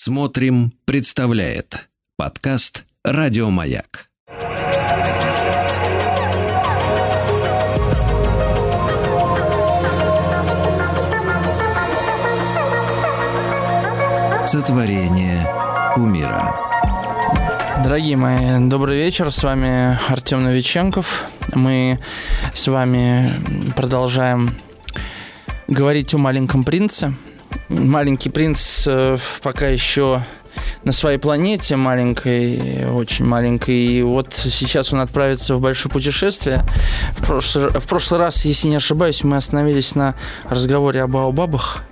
Смотрим, представляет подкаст Радиомаяк. Сотворение умира. Дорогие мои, добрый вечер. С вами Артем Новиченков. Мы с вами продолжаем говорить о маленьком принце. Маленький принц э, пока еще на своей планете маленькой, очень маленькой. И вот сейчас он отправится в большое путешествие. В прошлый, в прошлый раз, если не ошибаюсь, мы остановились на разговоре об Аубабах.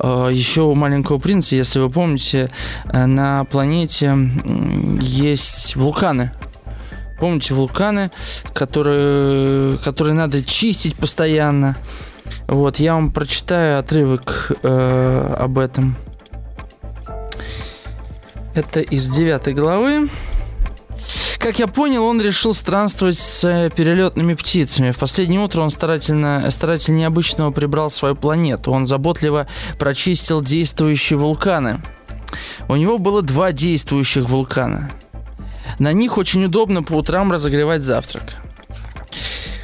Э, Еще у маленького принца, если вы помните, э, на планете есть вулканы. Помните вулканы, которые, которые надо чистить постоянно. Вот, я вам прочитаю отрывок э, об этом. Это из девятой главы. Как я понял, он решил странствовать с э, перелетными птицами. В последнее утро он старательно, старательнее обычного прибрал свою планету. Он заботливо прочистил действующие вулканы. У него было два действующих вулкана. На них очень удобно по утрам разогревать завтрак.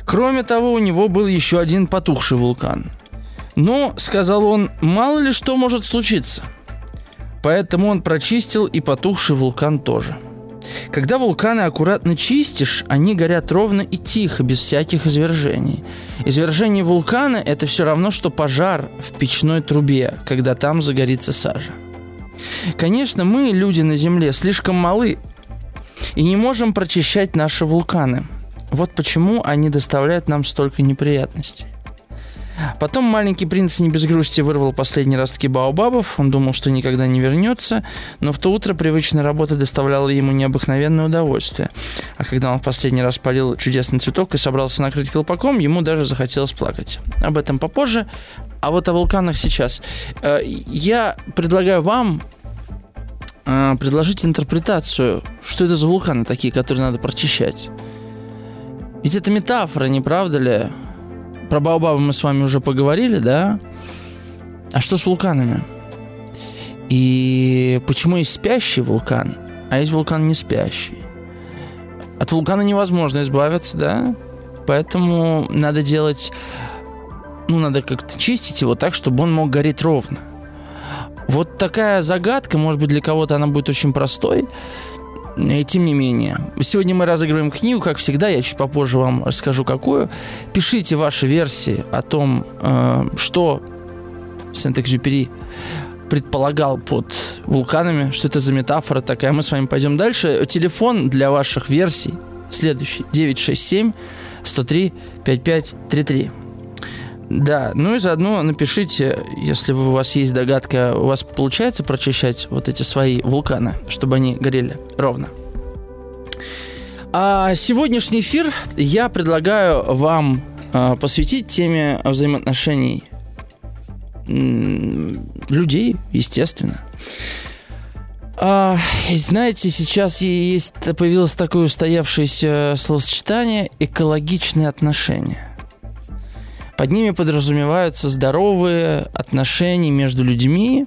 Кроме того, у него был еще один потухший вулкан. Но, сказал он, мало ли что может случиться. Поэтому он прочистил и потухший вулкан тоже. Когда вулканы аккуратно чистишь, они горят ровно и тихо, без всяких извержений. Извержение вулкана – это все равно, что пожар в печной трубе, когда там загорится сажа. Конечно, мы, люди на Земле, слишком малы и не можем прочищать наши вулканы. Вот почему они доставляют нам столько неприятностей. Потом маленький принц не без грусти вырвал последние ростки баобабов. Он думал, что никогда не вернется, но в то утро привычная работа доставляла ему необыкновенное удовольствие. А когда он в последний раз полил чудесный цветок и собрался накрыть колпаком, ему даже захотелось плакать. Об этом попозже. А вот о вулканах сейчас. Э, Я предлагаю вам э, предложить интерпретацию, что это за вулканы такие, которые надо прочищать. Ведь это метафора, не правда ли? Про Баобабы мы с вами уже поговорили, да? А что с вулканами? И почему есть спящий вулкан, а есть вулкан не спящий? От вулкана невозможно избавиться, да? Поэтому надо делать... Ну, надо как-то чистить его так, чтобы он мог гореть ровно. Вот такая загадка, может быть, для кого-то она будет очень простой, и тем не менее, сегодня мы разыгрываем книгу, как всегда, я чуть попозже вам расскажу какую. Пишите ваши версии о том, э, что Сент-Экзюпери предполагал под вулканами, что это за метафора такая. Мы с вами пойдем дальше. Телефон для ваших версий следующий. 967 103 5533. Да, ну и заодно напишите, если у вас есть догадка, у вас получается прочищать вот эти свои вулканы, чтобы они горели ровно. А сегодняшний эфир я предлагаю вам а, посвятить теме взаимоотношений людей, естественно. А, знаете, сейчас есть появилось такое устоявшееся словосочетание экологичные отношения. Под ними подразумеваются здоровые отношения между людьми,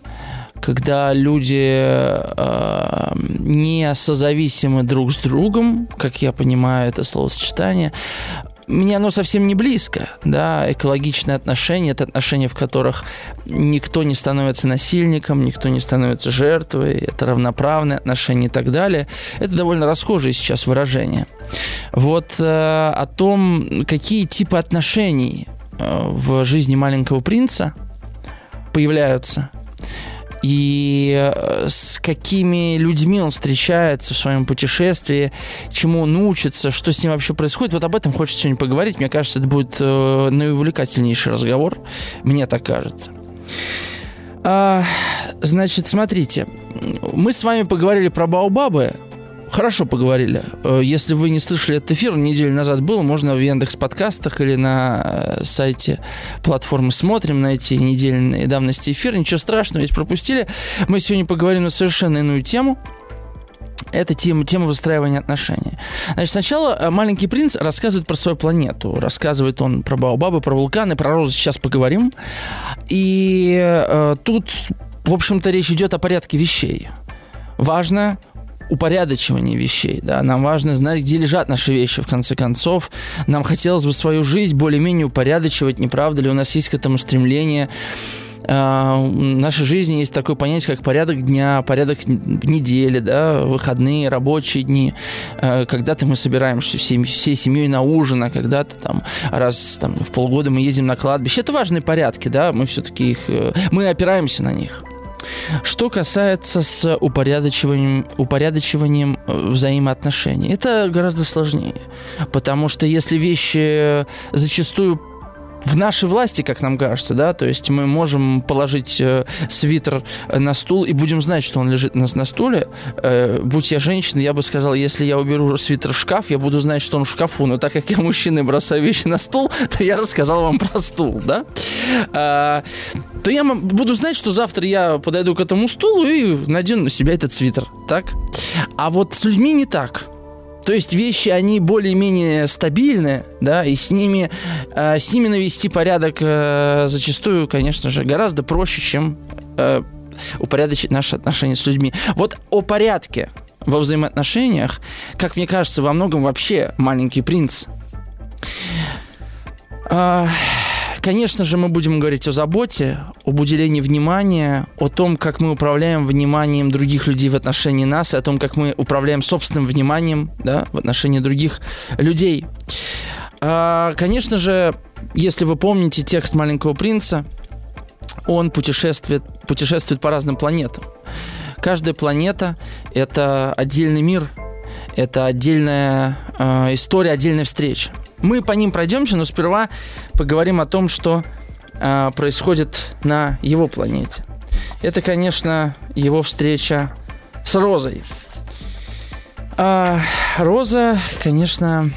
когда люди э, не созависимы друг с другом, как я понимаю это словосочетание, мне оно совсем не близко, да, экологичные отношения, это отношения, в которых никто не становится насильником, никто не становится жертвой, это равноправные отношения и так далее. Это довольно расхожие сейчас выражения. Вот э, о том, какие типы отношений в жизни маленького принца появляются и э, с какими людьми он встречается в своем путешествии, чему он учится, что с ним вообще происходит. Вот об этом хочется сегодня поговорить. Мне кажется, это будет э, наиувлекательнейший разговор. Мне так кажется. А, значит, смотрите. Мы с вами поговорили про Баобабы. Хорошо поговорили. Э, Если вы не слышали этот эфир, неделю назад был, можно в Яндекс подкастах или на э, сайте платформы «Смотрим» найти недельной давности эфир. Ничего страшного, если пропустили. Мы сегодня поговорим на совершенно иную тему. Это тема, тема выстраивания отношений. Значит, сначала э, маленький принц рассказывает про свою планету. Рассказывает он про Баобабы, про вулканы, про розы сейчас поговорим. И э, тут в общем-то, речь идет о порядке вещей. Важно упорядочивание вещей. Да? Нам важно знать, где лежат наши вещи, в конце концов. Нам хотелось бы свою жизнь более-менее упорядочивать, не правда ли? У нас есть к этому стремление. В нашей жизни есть такое понятие, как порядок дня, порядок недели, да, выходные, рабочие дни. Uh, когда-то мы собираемся всей, всей семьей на ужин, а когда-то там раз там, в полгода мы ездим на кладбище. Это важные порядки, да, мы все-таки их, э, мы опираемся на них. Что касается с упорядочиванием, упорядочиванием э, взаимоотношений, это гораздо сложнее. Потому что если вещи зачастую в нашей власти, как нам кажется, да, то есть мы можем положить э, свитер на стул и будем знать, что он лежит на, на стуле. Э, будь я женщиной, я бы сказал, если я уберу свитер в шкаф, я буду знать, что он в шкафу. Но так как я мужчина и бросаю вещи на стул, то я рассказал вам про стул, да. Э, то я буду знать, что завтра я подойду к этому стулу и надену на себя этот свитер, так? А вот с людьми не так. То есть вещи, они более-менее стабильны, да, и с ними, э, с ними навести порядок э, зачастую, конечно же, гораздо проще, чем э, упорядочить наши отношения с людьми. Вот о порядке во взаимоотношениях, как мне кажется, во многом вообще маленький принц. Э, Конечно же, мы будем говорить о заботе, об уделении внимания, о том, как мы управляем вниманием других людей в отношении нас, и о том, как мы управляем собственным вниманием да, в отношении других людей. А, конечно же, если вы помните текст «Маленького принца», он путешествует, путешествует по разным планетам. Каждая планета – это отдельный мир, это отдельная э, история, отдельная встреча. Мы по ним пройдемся, но сперва поговорим о том, что э, происходит на его планете. Это, конечно, его встреча с Розой. А, Роза, конечно,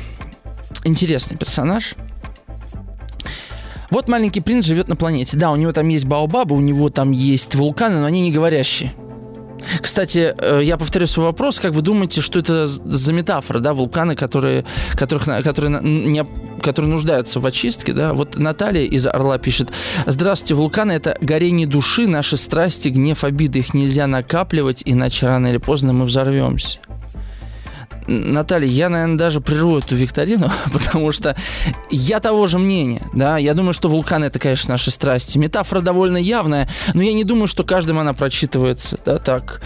интересный персонаж. Вот маленький принц живет на планете. Да, у него там есть Баобабы, у него там есть вулканы, но они не говорящие. Кстати, э, я повторю свой вопрос. Как вы думаете, что это за метафора, да, вулканы, которые, которых, которые, не, которые нуждаются в очистке, да? Вот Наталья из Орла пишет. Здравствуйте, вулканы – это горение души, наши страсти, гнев, обиды. Их нельзя накапливать, иначе рано или поздно мы взорвемся. Наталья, я, наверное, даже прерву эту викторину, потому что я того же мнения, да, я думаю, что вулкан это, конечно, наши страсти. Метафора довольно явная, но я не думаю, что каждым она прочитывается, да, так.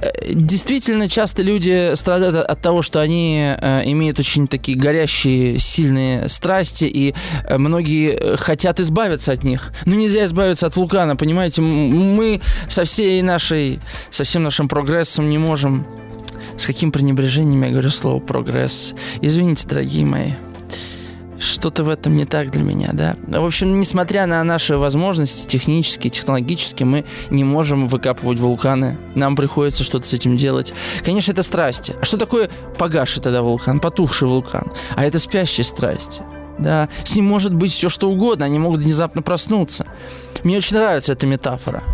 Э, действительно, часто люди страдают от того, что они э, имеют очень такие горящие, сильные страсти, и э, многие хотят избавиться от них. Но нельзя избавиться от вулкана, понимаете? Мы со всей нашей, со всем нашим прогрессом не можем с каким пренебрежением я говорю слово «прогресс». Извините, дорогие мои. Что-то в этом не так для меня, да? В общем, несмотря на наши возможности технические, технологические, мы не можем выкапывать вулканы. Нам приходится что-то с этим делать. Конечно, это страсти. А что такое погаший тогда вулкан, потухший вулкан? А это спящие страсти. Да, с ним может быть все что угодно, они могут внезапно проснуться. Мне очень нравится эта метафора.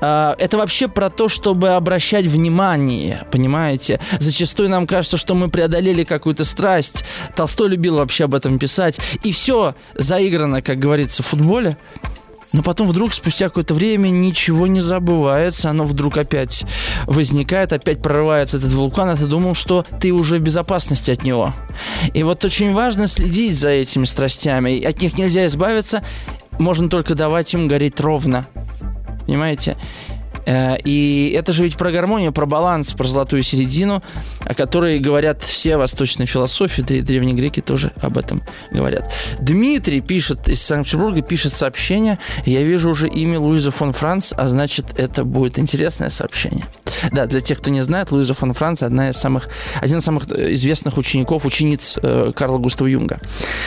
А, это вообще про то, чтобы обращать внимание, понимаете? Зачастую нам кажется, что мы преодолели какую-то страсть. Толстой любил вообще об этом писать. И все заиграно, как говорится, в футболе. Но потом вдруг, спустя какое-то время, ничего не забывается, оно вдруг опять возникает, опять прорывается этот вулкан, а ты думал, что ты уже в безопасности от него. И вот очень важно следить за этими страстями. От них нельзя избавиться, можно только давать им гореть ровно. Понимаете? Э, и это же ведь про гармонию, про баланс, про золотую середину, о которой говорят все восточные философии, да и древние греки тоже об этом говорят. Дмитрий пишет из Санкт-Петербурга, пишет сообщение. Я вижу уже имя Луиза фон Франц, а значит, это будет интересное сообщение. Да, для тех, кто не знает, Луиза фон Франц одна из самых, один из самых известных учеников, учениц э, Карла Густава Юнга.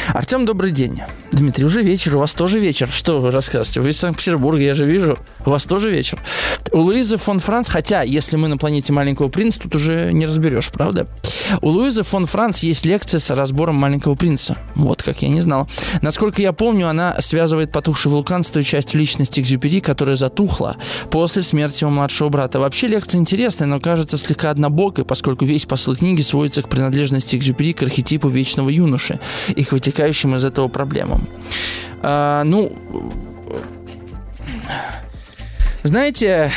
Артем, добрый день. Дмитрий, уже вечер, у вас тоже вечер. Что вы рассказываете? Вы из Санкт-Петербурга, я же вижу. У вас тоже вечер. У Луизы фон Франц, хотя, если мы на планете Маленького Принца, тут уже не разберешь, правда? У Луизы фон Франц есть лекция с разбором Маленького Принца. Вот как я не знал. Насколько я помню, она связывает потухший вулкан с той частью личности Экзюпери, которая затухла после смерти его младшего брата. Вообще лекция интересная, но кажется слегка однобокой, поскольку весь посыл книги сводится к принадлежности Экзюпери к архетипу вечного юноши и к вытекающим из этого проблемам. А, ну, Знаете,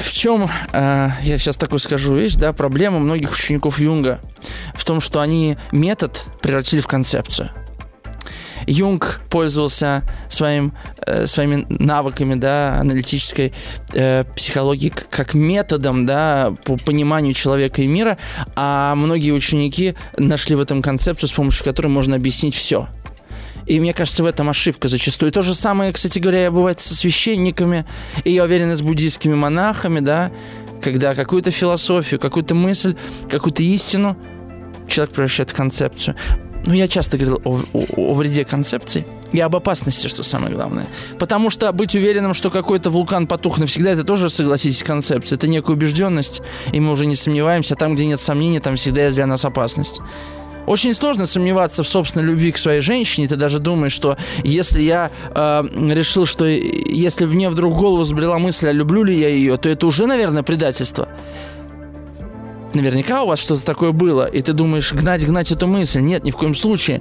в чем, э, я сейчас такой скажу вещь, да, проблема многих учеников Юнга в том, что они метод превратили в концепцию. Юнг пользовался своим, э, своими навыками да, аналитической э, психологии как методом да, по пониманию человека и мира, а многие ученики нашли в этом концепцию, с помощью которой можно объяснить все. И мне кажется, в этом ошибка зачастую. И то же самое, кстати говоря, бывает со священниками, и я уверен, с буддийскими монахами, да, когда какую-то философию, какую-то мысль, какую-то истину человек превращает в концепцию. Ну, я часто говорил о, о, о вреде концепций и об опасности, что самое главное. Потому что быть уверенным, что какой-то вулкан потух навсегда, это тоже, согласитесь, концепция. Это некая убежденность, и мы уже не сомневаемся. Там, где нет сомнений, там всегда есть для нас опасность. Очень сложно сомневаться в собственной любви к своей женщине. Ты даже думаешь, что если я э, решил, что если мне вдруг в голову сбрела мысль, а люблю ли я ее, то это уже, наверное, предательство. Наверняка у вас что-то такое было, и ты думаешь, гнать, гнать эту мысль. Нет, ни в коем случае.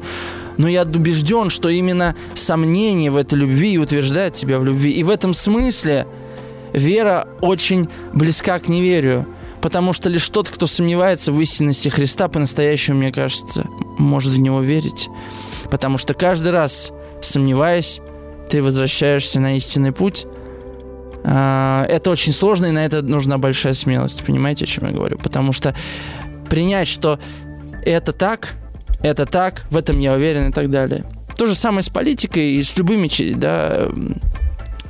Но я убежден, что именно сомнение в этой любви утверждает тебя в любви. И в этом смысле вера очень близка к неверию. Потому что лишь тот, кто сомневается в истинности Христа, по-настоящему, мне кажется, может в него верить. Потому что каждый раз, сомневаясь, ты возвращаешься на истинный путь. А, это очень сложно, и на это нужна большая смелость. Понимаете, о чем я говорю? Потому что принять, что это так, это так, в этом я уверен и так далее. То же самое с политикой и с любыми да,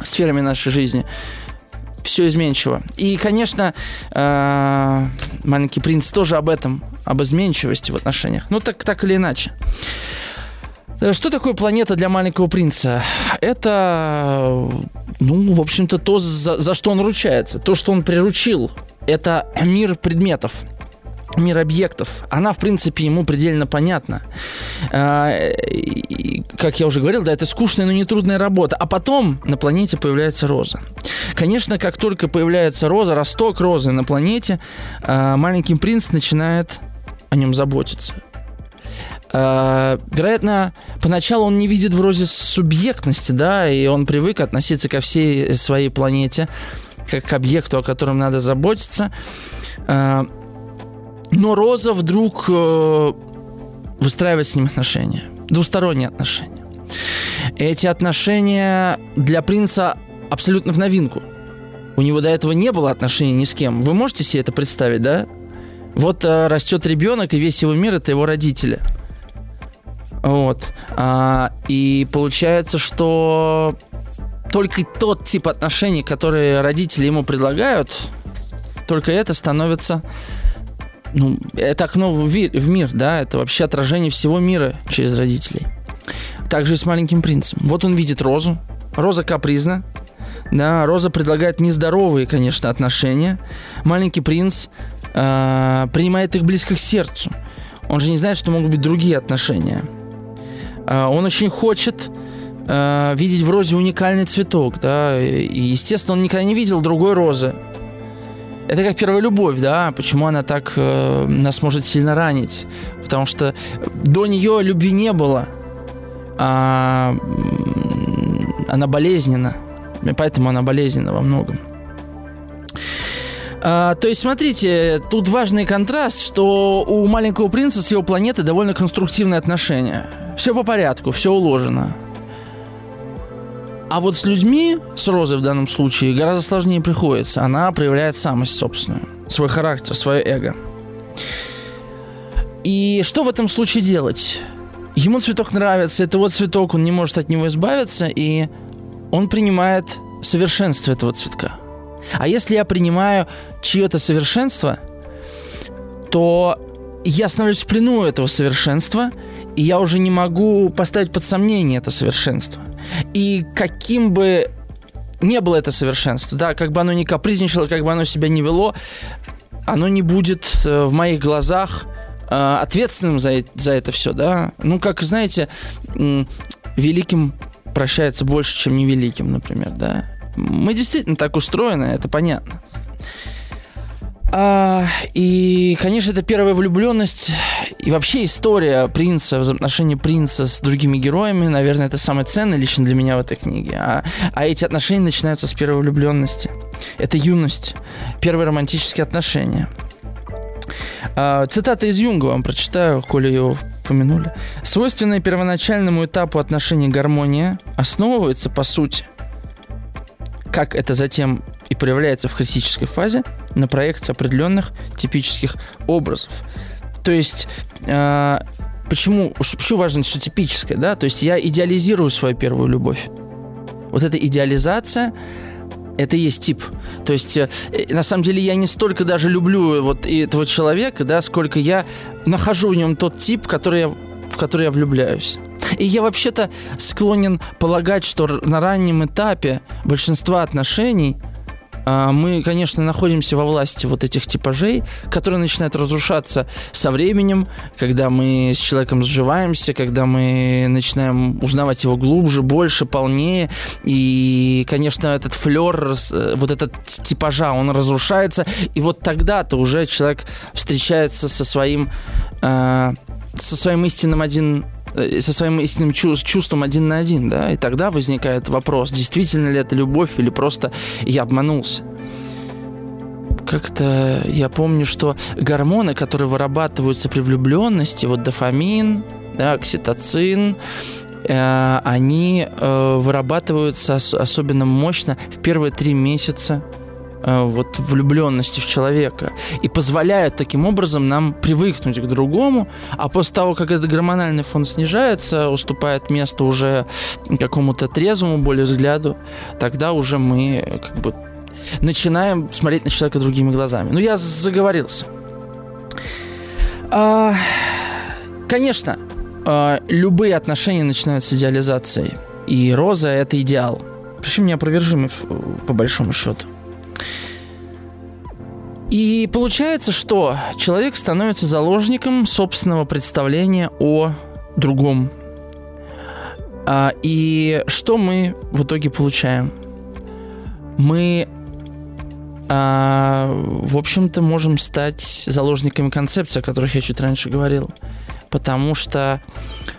сферами нашей жизни все изменчиво. И, конечно, э, маленький принц тоже об этом, об изменчивости в отношениях. Ну, так, так или иначе. Э, что такое планета для маленького принца? Это, ну, в общем-то, то, за, за что он ручается, то, что он приручил. Это мир предметов мир объектов, она, в принципе, ему предельно понятна. А, как я уже говорил, да, это скучная, но не трудная работа. А потом на планете появляется роза. Конечно, как только появляется роза, росток розы на планете, а, маленький принц начинает о нем заботиться. А, вероятно, поначалу он не видит в розе субъектности, да, и он привык относиться ко всей своей планете как к объекту, о котором надо заботиться. Но Роза вдруг э, выстраивает с ним отношения. Двусторонние отношения. Эти отношения для принца абсолютно в новинку. У него до этого не было отношений ни с кем. Вы можете себе это представить, да? Вот э, растет ребенок, и весь его мир это его родители. Вот. А, и получается, что только тот тип отношений, которые родители ему предлагают, только это становится ну, это окно в, в мир, да, это вообще отражение всего мира через родителей. Также и с маленьким принцем. Вот он видит Розу. Роза капризна. Да, Роза предлагает нездоровые, конечно, отношения. Маленький принц э, принимает их близко к сердцу. Он же не знает, что могут быть другие отношения. Э, он очень хочет э, видеть в розе уникальный цветок, да, и, естественно, он никогда не видел другой розы. Это как первая любовь, да, почему она так э, нас может сильно ранить. Потому что до нее любви не было. А она болезненна. И поэтому она болезненна во многом. А, то есть, смотрите, тут важный контраст, что у маленького принца с его планеты довольно конструктивные отношения. Все по порядку, все уложено. А вот с людьми, с Розой в данном случае, гораздо сложнее приходится. Она проявляет самость собственную, свой характер, свое эго. И что в этом случае делать? Ему цветок нравится, это вот цветок, он не может от него избавиться, и он принимает совершенство этого цветка. А если я принимаю чье-то совершенство, то я становлюсь в плену этого совершенства, и я уже не могу поставить под сомнение это совершенство. И каким бы не было это совершенство, да, как бы оно ни капризничало, как бы оно себя не вело, оно не будет э, в моих глазах э, ответственным за, за это все, да. Ну, как, знаете, великим прощается больше, чем невеликим, например, да. Мы действительно так устроены, это понятно. А, и, конечно, это первая влюбленность, и вообще история принца, взаимоотношения принца с другими героями, наверное, это самое ценное лично для меня в этой книге. А, а эти отношения начинаются с первой влюбленности. Это юность, первые романтические отношения. А, цитата из Юнга вам прочитаю, коли его упомянули. Свойственная первоначальному этапу отношений гармония основывается, по сути, как это затем и проявляется в критической фазе, на проекции определенных типических образов. То есть, э, почему, почему важно, что типическое, да? То есть я идеализирую свою первую любовь. Вот эта идеализация, это и есть тип. То есть, э, на самом деле, я не столько даже люблю вот этого человека, да, сколько я нахожу в нем тот тип, который я, в который я влюбляюсь. И я вообще-то склонен полагать, что на раннем этапе большинства отношений – мы, конечно, находимся во власти вот этих типажей, которые начинают разрушаться со временем, когда мы с человеком сживаемся, когда мы начинаем узнавать его глубже, больше, полнее. И, конечно, этот флер, э, вот этот типажа, он разрушается. И вот тогда-то уже человек встречается со своим, э, со своим истинным один со своим истинным чувством один на один, да, и тогда возникает вопрос, действительно ли это любовь или просто я обманулся. Как-то я помню, что гормоны, которые вырабатываются при влюбленности, вот дофамин, да, окситоцин, э, они э, вырабатываются ос- особенно мощно в первые три месяца Э, вот влюбленности в человека и позволяют таким образом нам привыкнуть к другому, а после того, как этот гормональный фон снижается, уступает место уже какому-то трезвому более взгляду, тогда уже мы как бы начинаем смотреть на человека другими глазами. Ну, я заговорился. А, конечно, а, любые отношения начинают с идеализацией. И роза – это идеал. Причем неопровержимый по большому счету. И получается, что человек становится заложником собственного представления о другом. А, и что мы в итоге получаем? Мы, а, в общем-то, можем стать заложниками концепции, о которых я чуть раньше говорил потому что,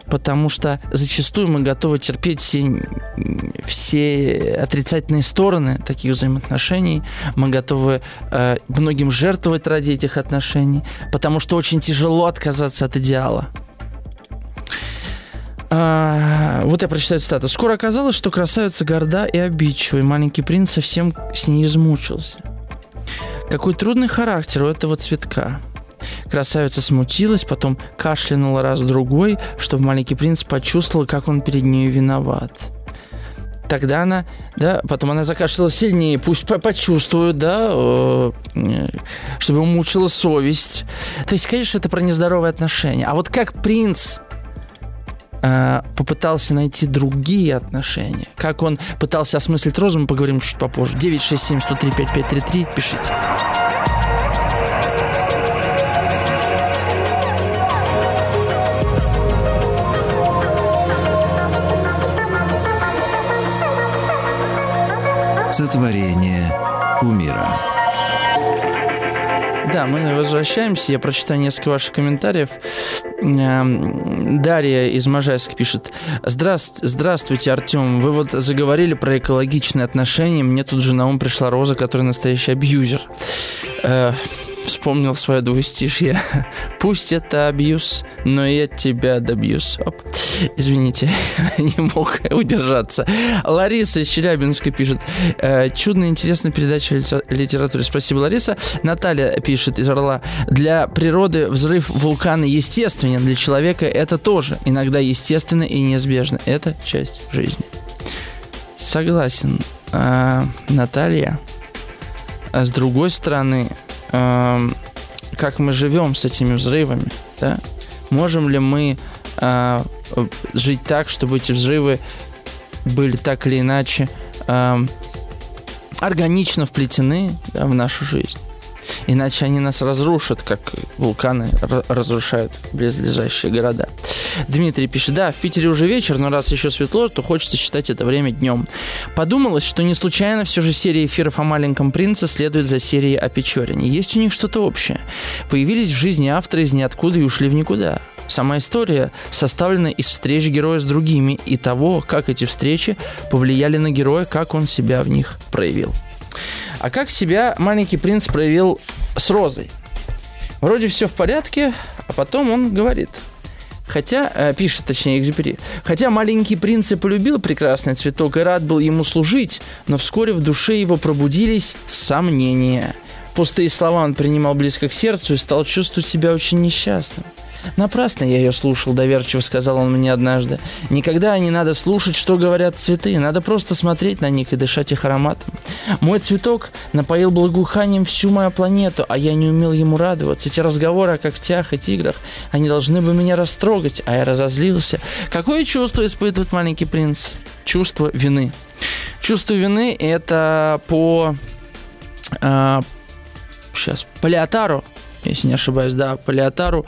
потому что зачастую мы готовы терпеть все, все отрицательные стороны таких взаимоотношений, мы готовы э, многим жертвовать ради этих отношений, потому что очень тяжело отказаться от идеала. А, вот я прочитаю цитату. «Скоро оказалось, что красавица горда и обидчива, и маленький принц совсем с ней измучился. Какой трудный характер у этого цветка. Красавица смутилась, потом кашлянула раз-другой, чтобы маленький принц почувствовал, как он перед ней виноват. Тогда она, да, потом она закашляла сильнее, пусть почувствует, да, э, чтобы ему мучила совесть. То есть, конечно, это про нездоровые отношения. А вот как принц э, попытался найти другие отношения, как он пытался осмыслить розу, мы поговорим чуть попозже. 967 103 5533, пишите. Сотворение кумира. Да, мы возвращаемся. Я прочитаю несколько ваших комментариев. Эм, Дарья из Можайска пишет. Здравств, здравствуйте, Артем. Вы вот заговорили про экологичные отношения. Мне тут же на ум пришла Роза, которая настоящий абьюзер. Э, вспомнил свое двустишье. Пусть это абьюз, но я тебя добьюсь. Оп. Извините, не мог удержаться. Лариса из Челябинска пишет. «Э, Чудная, интересная передача литературы. Спасибо, Лариса. Наталья пишет из Орла. Для природы взрыв вулкана естественен. Для человека это тоже иногда естественно и неизбежно. Это часть жизни. Согласен, а, Наталья. А с другой стороны, э, как мы живем с этими взрывами, да? Можем ли мы э, жить так, чтобы эти взрывы были так или иначе э, органично вплетены да, в нашу жизнь? Иначе они нас разрушат, как вулканы разрушают близлежащие города. Дмитрий пишет, да, в Питере уже вечер, но раз еще светло, то хочется считать это время днем. Подумалось, что не случайно все же серия эфиров о маленьком принце следует за серией о Печорине. Есть у них что-то общее. Появились в жизни авторы из ниоткуда и ушли в никуда. Сама история составлена из встреч героя с другими и того, как эти встречи повлияли на героя, как он себя в них проявил. А как себя маленький принц проявил с Розой? Вроде все в порядке, а потом он говорит – Хотя, э, пишет, точнее, Экзюпери, хотя маленький принц и полюбил прекрасный цветок и рад был ему служить, но вскоре в душе его пробудились сомнения. Пустые слова он принимал близко к сердцу и стал чувствовать себя очень несчастным. Напрасно я ее слушал, доверчиво сказал он мне однажды. Никогда не надо слушать, что говорят цветы. Надо просто смотреть на них и дышать их ароматом. Мой цветок напоил благоуханием всю мою планету, а я не умел ему радоваться. Эти разговоры о когтях и тиграх, они должны бы меня растрогать, а я разозлился. Какое чувство испытывает маленький принц? Чувство вины. Чувство вины это по... Э, сейчас, по Леотару если не ошибаюсь, да, по Леотару,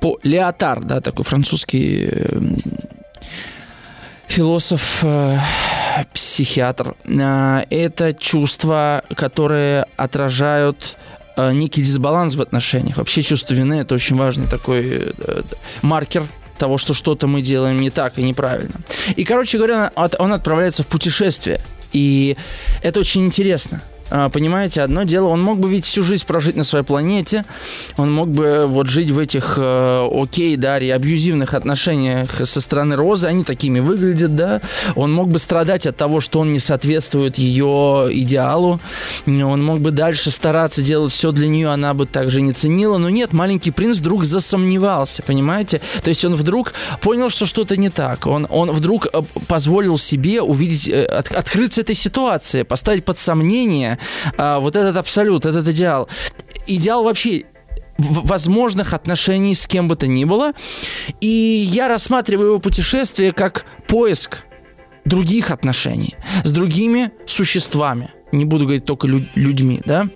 по Леотар, да, такой французский э, философ, э, психиатр. Э, это чувства, которые отражают некий дисбаланс в отношениях. Вообще чувство вины это очень важный такой маркер того, что что-то мы делаем не так и неправильно. И, короче говоря, он отправляется в путешествие. И это очень интересно. А, понимаете, одно дело, он мог бы ведь всю жизнь прожить на своей планете, он мог бы вот жить в этих, э, окей, Дарья, абьюзивных отношениях со стороны Розы, они такими выглядят, да, он мог бы страдать от того, что он не соответствует ее идеалу, он мог бы дальше стараться делать все для нее, она бы также не ценила, но нет, маленький принц вдруг засомневался, понимаете, то есть он вдруг понял, что что-то не так, он, он вдруг э, позволил себе увидеть, э, от, открыться этой ситуации, поставить под сомнение а, вот этот абсолют, этот идеал. Идеал вообще возможных отношений с кем бы то ни было. И я рассматриваю его путешествие как поиск других отношений с другими существами. Не буду говорить только лю- людьми, да?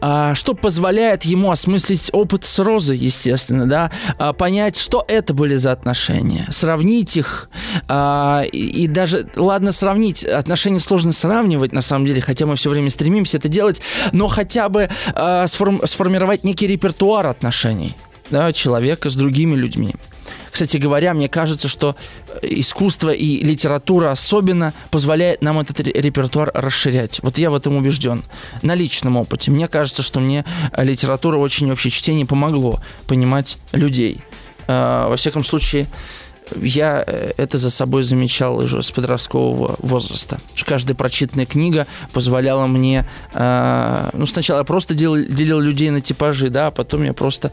А, что позволяет ему осмыслить опыт с Розой, естественно, да, а, понять, что это были за отношения, сравнить их, а, и, даже, ладно, сравнить, отношения сложно сравнивать, на самом деле, хотя мы все время стремимся это делать, но хотя бы сформировать некий репертуар отношений, да, человека с другими людьми. Кстати говоря, мне кажется, что искусство и литература особенно позволяет нам этот репертуар расширять. Вот я в этом убежден. На личном опыте. Мне кажется, что мне литература очень вообще чтение помогло понимать людей. А, во всяком случае, я э, это за собой замечал уже с подросткового возраста. Каждая прочитанная книга позволяла мне... Э, ну, сначала я просто делал, делил людей на типажи, да, а потом я просто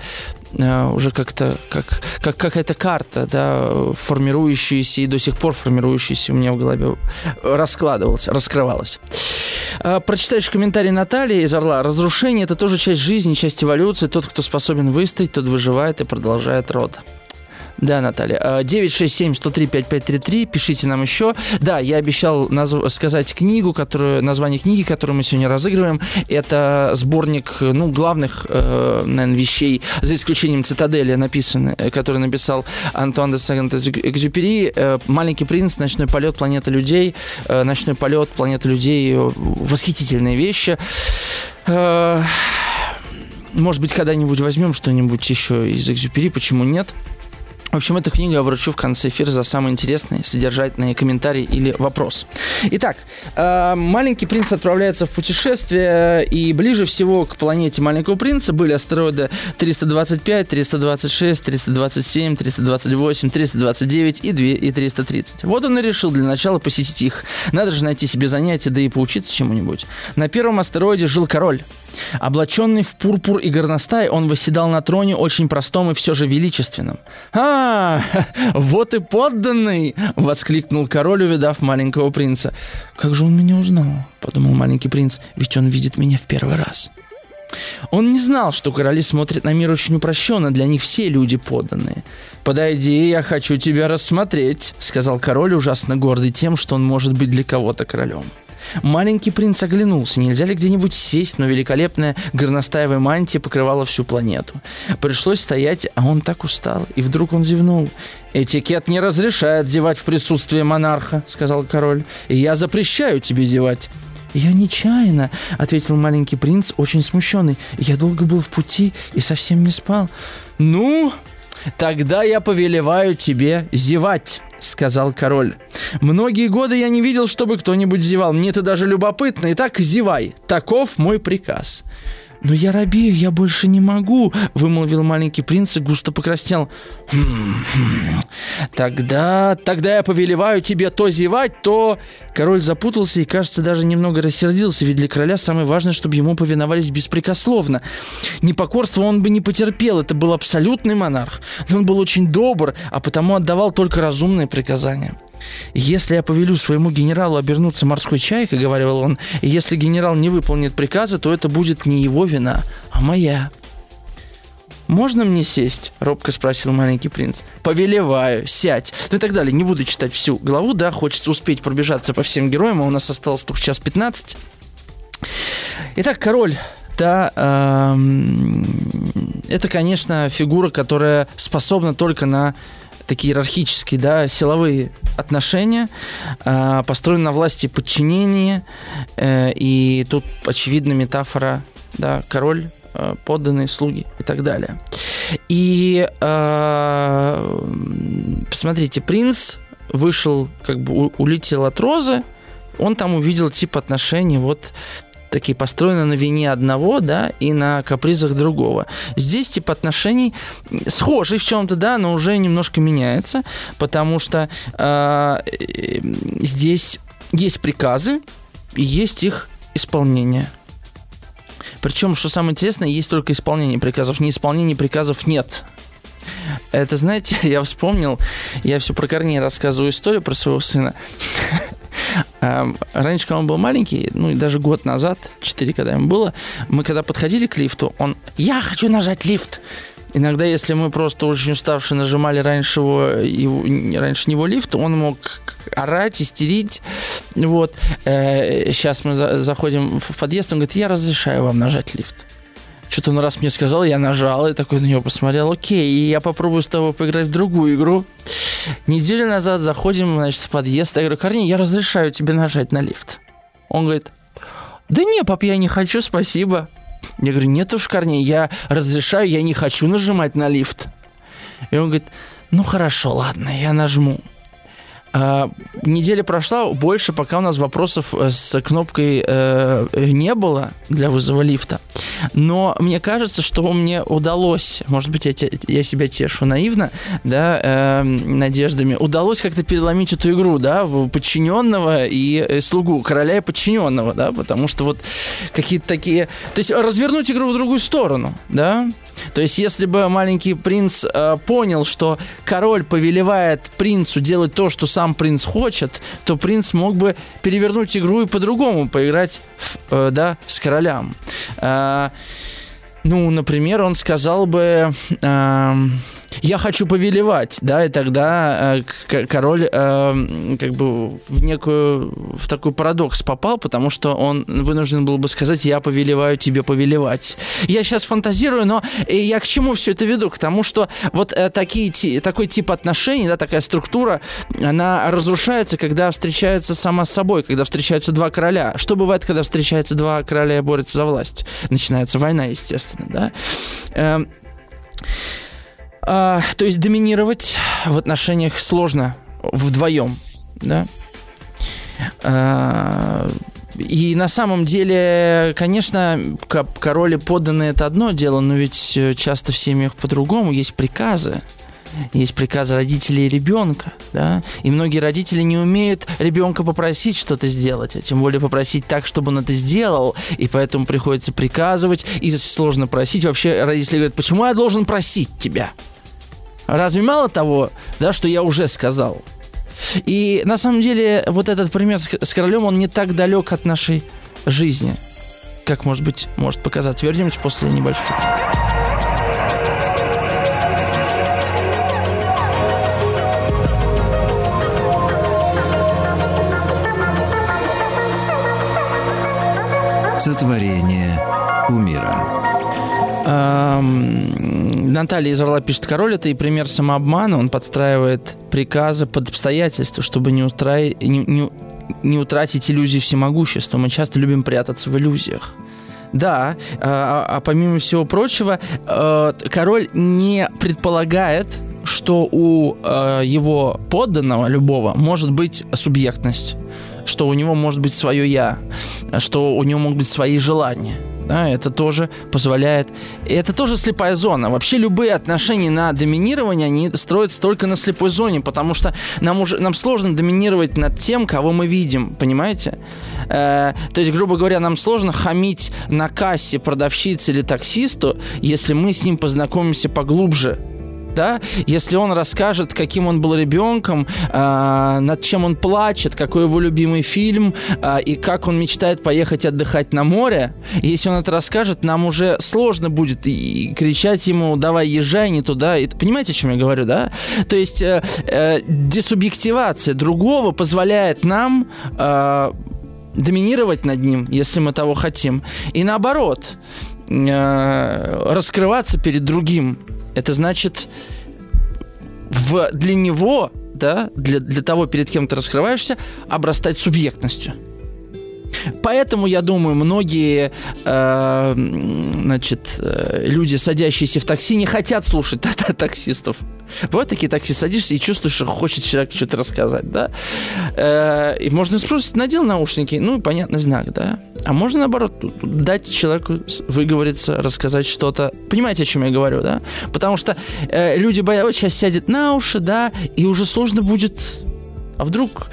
э, уже как-то... Как, как какая-то карта, да, формирующаяся и до сих пор формирующаяся у меня в голове раскладывалась, раскрывалась. Э, прочитаешь комментарий Натальи из Орла. Разрушение – это тоже часть жизни, часть эволюции. Тот, кто способен выстоять, тот выживает и продолжает род. Да, Наталья. 967-103-5533. Пишите нам еще. Да, я обещал назв- сказать книгу, которую, название книги, которую мы сегодня разыгрываем. Это сборник, ну, главных, э, наверное, вещей, за исключением «Цитадели», написаны, э, который написал Антуан де Сент-Экзюпери. Э, «Маленький принц», «Ночной полет», «Планета людей». Э, «Ночной полет», «Планета людей». Восхитительные вещи. Может быть, когда-нибудь возьмем что-нибудь еще из Экзюпери, почему нет? В общем, эту книгу я вручу в конце эфира за самые интересные, содержательные комментарии или вопрос. Итак, э, маленький принц отправляется в путешествие, и ближе всего к планете маленького принца были астероиды 325, 326, 327, 328, 329 и 2 и 330. Вот он и решил для начала посетить их. Надо же найти себе занятие, да и поучиться чему-нибудь. На первом астероиде жил король. Облаченный в пурпур и горностай, он восседал на троне очень простом и все же величественном. «А, вот и подданный!» — воскликнул король, увидав маленького принца. «Как же он меня узнал?» — подумал маленький принц, «ведь он видит меня в первый раз». Он не знал, что короли смотрят на мир очень упрощенно, для них все люди подданные. «Подойди, я хочу тебя рассмотреть», — сказал король, ужасно гордый тем, что он может быть для кого-то королем. Маленький принц оглянулся. Нельзя ли где-нибудь сесть, но великолепная горностаевая мантия покрывала всю планету. Пришлось стоять, а он так устал. И вдруг он зевнул. «Этикет не разрешает зевать в присутствии монарха», — сказал король. «И я запрещаю тебе зевать». «Я нечаянно», — ответил маленький принц, очень смущенный. «Я долго был в пути и совсем не спал». «Ну, тогда я повелеваю тебе зевать», — сказал король. «Многие годы я не видел, чтобы кто-нибудь зевал. Мне это даже любопытно. Итак, зевай. Таков мой приказ». «Но я робею, я больше не могу», — вымолвил маленький принц и густо покраснел. «Хм, хм. «Тогда, тогда я повелеваю тебе то зевать, то...» Король запутался и, кажется, даже немного рассердился, ведь для короля самое важное, чтобы ему повиновались беспрекословно. Непокорство он бы не потерпел, это был абсолютный монарх. Но он был очень добр, а потому отдавал только разумные приказания. «Если я повелю своему генералу обернуться морской чайкой, — говорил он, — и если генерал не выполнит приказа, то это будет не его вина, а моя». «Можно мне сесть?» — робко спросил маленький принц. «Повелеваю, сядь». Ну и так далее. Не буду читать всю главу, да, хочется успеть пробежаться по всем героям, а у нас осталось только час 15. Итак, король да, эм, это, конечно, фигура, которая способна только на такие иерархические, да, силовые отношения, э, построены на власти и подчинении, э, и тут очевидна метафора, да, король, э, подданные, слуги и так далее. И э, посмотрите, принц вышел, как бы улетел от розы, он там увидел тип отношений вот такие построены на вине одного, да, и на капризах другого. Здесь тип отношений схожий в чем-то, да, но уже немножко меняется, потому что э, здесь есть приказы и есть их исполнение. Причем, что самое интересное, есть только исполнение приказов. Неисполнение приказов нет. Это, знаете, я вспомнил, я все про Корнея рассказываю историю про своего сына. Раньше, когда он был маленький, ну и даже год назад, 4, когда ему было, мы когда подходили к лифту, он «Я хочу нажать лифт!» Иногда, если мы просто очень уставшие нажимали раньше, его, его, раньше него лифт, он мог орать, истерить. Вот. Сейчас э, мы за, заходим в подъезд, он говорит, я разрешаю вам нажать лифт. Что-то он раз мне сказал, я нажал, и такой на него посмотрел, окей, и я попробую с тобой поиграть в другую игру. Неделю назад заходим, значит, в подъезд, я говорю, Корней, я разрешаю тебе нажать на лифт. Он говорит, да не, пап, я не хочу, спасибо. Я говорю, нет уж, Корней, я разрешаю, я не хочу нажимать на лифт. И он говорит, ну хорошо, ладно, я нажму. А, неделя прошла больше, пока у нас вопросов э, с кнопкой э, не было для вызова лифта. Но мне кажется, что мне удалось, может быть, я, те, я себя тешу наивно, да, э, надеждами, удалось как-то переломить эту игру, да, подчиненного и э, слугу, короля и подчиненного, да, потому что вот какие-то такие... То есть развернуть игру в другую сторону, да, то есть, если бы маленький принц э, понял, что король повелевает принцу делать то, что сам принц хочет, то принц мог бы перевернуть игру и по-другому поиграть, в, э, да, с королем. Э, ну, например, он сказал бы... Э, я хочу повелевать, да, и тогда э, король э, как бы в некую, в такой парадокс попал, потому что он вынужден был бы сказать, я повелеваю тебе повелевать. Я сейчас фантазирую, но я к чему все это веду? К тому, что вот э, такие, такой тип отношений, да, такая структура, она разрушается, когда встречается сама с собой, когда встречаются два короля. Что бывает, когда встречаются два короля и борются за власть? Начинается война, естественно, да. Эм, а, то есть доминировать в отношениях сложно вдвоем, да. А, и на самом деле, конечно, король и это одно дело, но ведь часто в семьях по-другому есть приказы. Есть приказы родителей и ребенка, да, и многие родители не умеют ребенка попросить что-то сделать, а тем более попросить так, чтобы он это сделал, и поэтому приходится приказывать, и сложно просить. Вообще родители говорят, почему я должен просить тебя? Разве мало того, да, что я уже сказал? И на самом деле вот этот пример с королем, он не так далек от нашей жизни, как, может быть, может показаться. Вернемся после небольшой. Сотворение кумира. Наталья из Орла пишет, король это и пример самообмана, он подстраивает приказы под обстоятельства, чтобы не, устраи... не, не, не утратить иллюзии всемогущества. Мы часто любим прятаться в иллюзиях. Да, а, а помимо всего прочего, э, король не предполагает, что у э, его подданного любого может быть субъектность, что у него может быть свое я, что у него могут быть свои желания. Да, это тоже позволяет... Это тоже слепая зона. Вообще любые отношения на доминирование, они строятся только на слепой зоне, потому что нам, уже, нам сложно доминировать над тем, кого мы видим, понимаете? Э, то есть, грубо говоря, нам сложно хамить на кассе продавщице или таксисту, если мы с ним познакомимся поглубже да, если он расскажет, каким он был ребенком, э, над чем он плачет, какой его любимый фильм э, и как он мечтает поехать отдыхать на море, если он это расскажет, нам уже сложно будет и кричать ему «давай езжай не туда». И, понимаете, о чем я говорю, да? То есть э, э, десубъективация другого позволяет нам э, доминировать над ним, если мы того хотим. И наоборот, э, раскрываться перед другим это значит, в, для него, да, для, для того, перед кем ты раскрываешься, обрастать субъектностью. Поэтому, я думаю, многие э, значит, э, люди, садящиеся в такси, не хотят слушать таксистов. Бывают такие такси, садишься и чувствуешь, что хочет человек что-то рассказать, да? Э, и можно спросить, надел наушники, ну, понятный знак, да? А можно, наоборот, дать человеку выговориться, рассказать что-то. Понимаете, о чем я говорю, да? Потому что э, люди боятся, сейчас сядет на уши, да, и уже сложно будет а вдруг...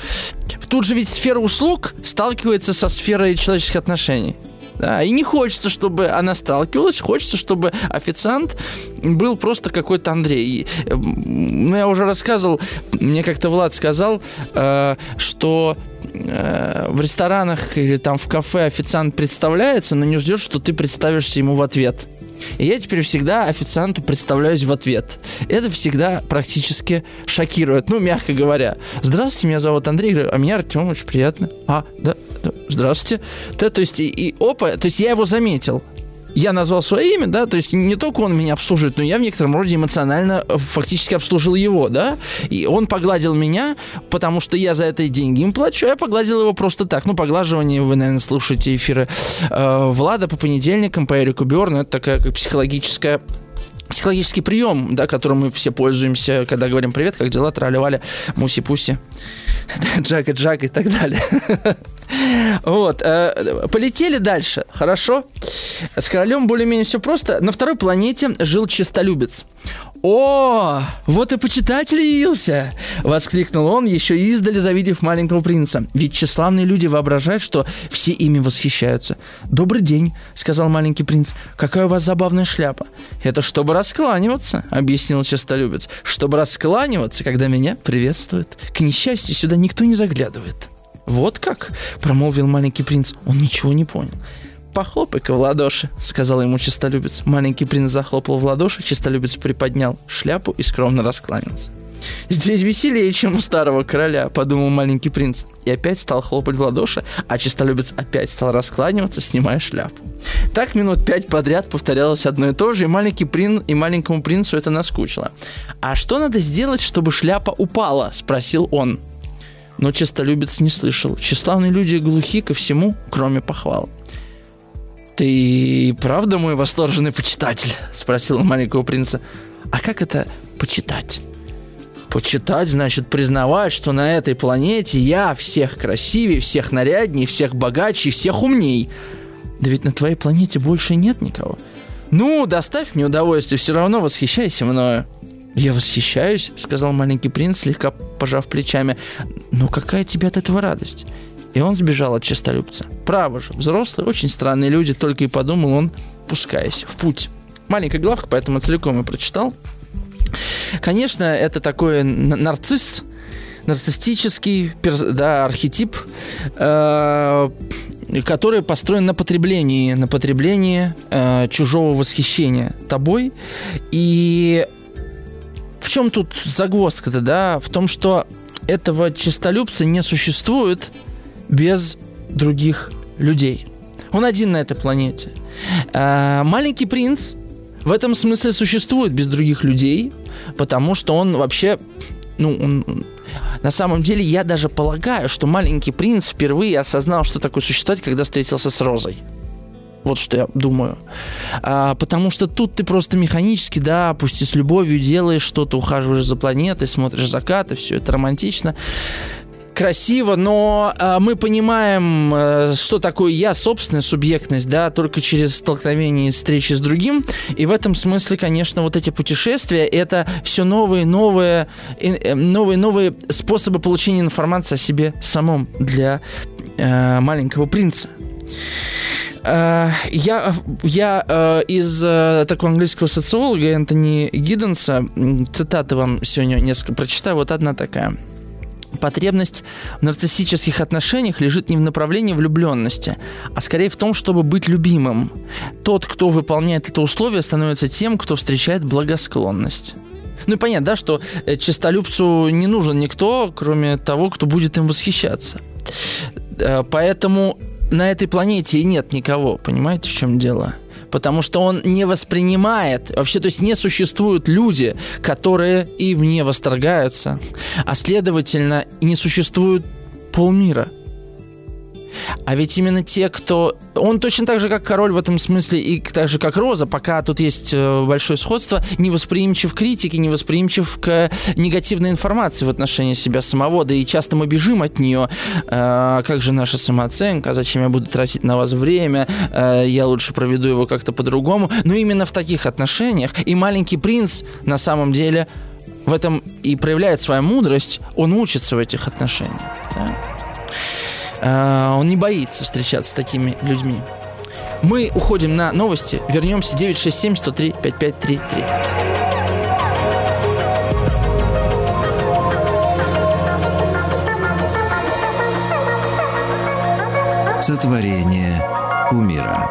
Тут же ведь сфера услуг сталкивается со сферой человеческих отношений. Да, и не хочется, чтобы она сталкивалась, хочется, чтобы официант был просто какой-то Андрей. И, ну, я уже рассказывал, мне как-то Влад сказал, э, что э, в ресторанах или там в кафе официант представляется, но не ждет, что ты представишься ему в ответ. И я теперь всегда официанту представляюсь в ответ. Это всегда практически шокирует, ну, мягко говоря. Здравствуйте, меня зовут Андрей, а меня Артем, очень приятно. А, да, да здравствуйте. Да, то есть, и, и опа, то есть я его заметил я назвал свое имя, да, то есть не только он меня обслуживает, но я в некотором роде эмоционально э, фактически обслужил его, да, и он погладил меня, потому что я за это деньги им плачу, а я погладил его просто так. Ну, поглаживание, вы, наверное, слушаете эфиры э, Влада по понедельникам, по Эрику Берну, это такая как психологическая психологический прием, да, которым мы все пользуемся, когда говорим привет, как дела, трали-вали, муси-пуси, джака-джак и так далее. Вот. Э, полетели дальше. Хорошо. С королем более-менее все просто. На второй планете жил чистолюбец. «О, вот и почитатель явился!» — воскликнул он, еще издали завидев маленького принца. Ведь тщеславные люди воображают, что все ими восхищаются. «Добрый день», — сказал маленький принц. «Какая у вас забавная шляпа?» «Это чтобы раскланиваться», — объяснил честолюбец. «Чтобы раскланиваться, когда меня приветствуют. К несчастью, сюда никто не заглядывает». «Вот как?» — промолвил маленький принц. Он ничего не понял. «Похлопай-ка в ладоши», — сказал ему чистолюбец. Маленький принц захлопал в ладоши, чистолюбец приподнял шляпу и скромно раскланялся. «Здесь веселее, чем у старого короля», — подумал маленький принц. И опять стал хлопать в ладоши, а чистолюбец опять стал раскланиваться, снимая шляпу. Так минут пять подряд повторялось одно и то же, и маленький принц, и маленькому принцу это наскучило. «А что надо сделать, чтобы шляпа упала?» — спросил он. Но честолюбец не слышал. Тщеславные люди глухи ко всему, кроме похвал. «Ты правда мой восторженный почитатель?» — спросил маленького принца. «А как это почитать?» Почитать значит признавать, что на этой планете я всех красивее, всех наряднее, всех богаче, всех умней. Да ведь на твоей планете больше нет никого. Ну, доставь мне удовольствие, все равно восхищайся мною. «Я восхищаюсь», — сказал маленький принц, слегка пожав плечами. «Но какая тебе от этого радость?» И он сбежал от честолюбца. Право же, взрослые, очень странные люди, только и подумал он, пускаясь в путь. Маленькая главка, поэтому целиком и прочитал. Конечно, это такой нарцисс, нарциссический да, архетип, э, который построен на потреблении, на потреблении э, чужого восхищения тобой. И в чем тут загвоздка-то, да? В том, что этого честолюбца не существует без других людей. Он один на этой планете. А, маленький принц в этом смысле существует без других людей, потому что он вообще, ну, он, на самом деле, я даже полагаю, что маленький принц впервые осознал, что такое существовать, когда встретился с Розой. Вот что я думаю. А, потому что тут ты просто механически, да, пусть и с любовью делаешь что-то, ухаживаешь за планетой, смотришь закаты, все это романтично красиво, но э, мы понимаем, э, что такое я, собственная субъектность, да, только через столкновение и встречи с другим. И в этом смысле, конечно, вот эти путешествия это все новые, новые, э, новые, новые способы получения информации о себе самом для э, маленького принца. Э, я, я э, из э, такого английского социолога Энтони Гидденса цитаты вам сегодня несколько прочитаю. Вот одна такая. Потребность в нарциссических отношениях лежит не в направлении влюбленности, а скорее в том, чтобы быть любимым. Тот, кто выполняет это условие, становится тем, кто встречает благосклонность. Ну и понятно, да, что честолюбцу не нужен никто, кроме того, кто будет им восхищаться. Поэтому на этой планете и нет никого, понимаете, в чем дело? потому что он не воспринимает, вообще, то есть не существуют люди, которые им не восторгаются, а следовательно, не существует полмира – а ведь именно те, кто... Он точно так же, как король в этом смысле, и так же, как Роза, пока тут есть э, большое сходство, не восприимчив к критике, не восприимчив к негативной информации в отношении себя самого, да и часто мы бежим от нее. Э, как же наша самооценка, зачем я буду тратить на вас время, э, я лучше проведу его как-то по-другому. Но именно в таких отношениях и маленький принц на самом деле в этом и проявляет свою мудрость, он учится в этих отношениях. Да? Э, он не боится встречаться с такими людьми. Мы уходим на новости. Вернемся 967 103 5533. Сотворение умира.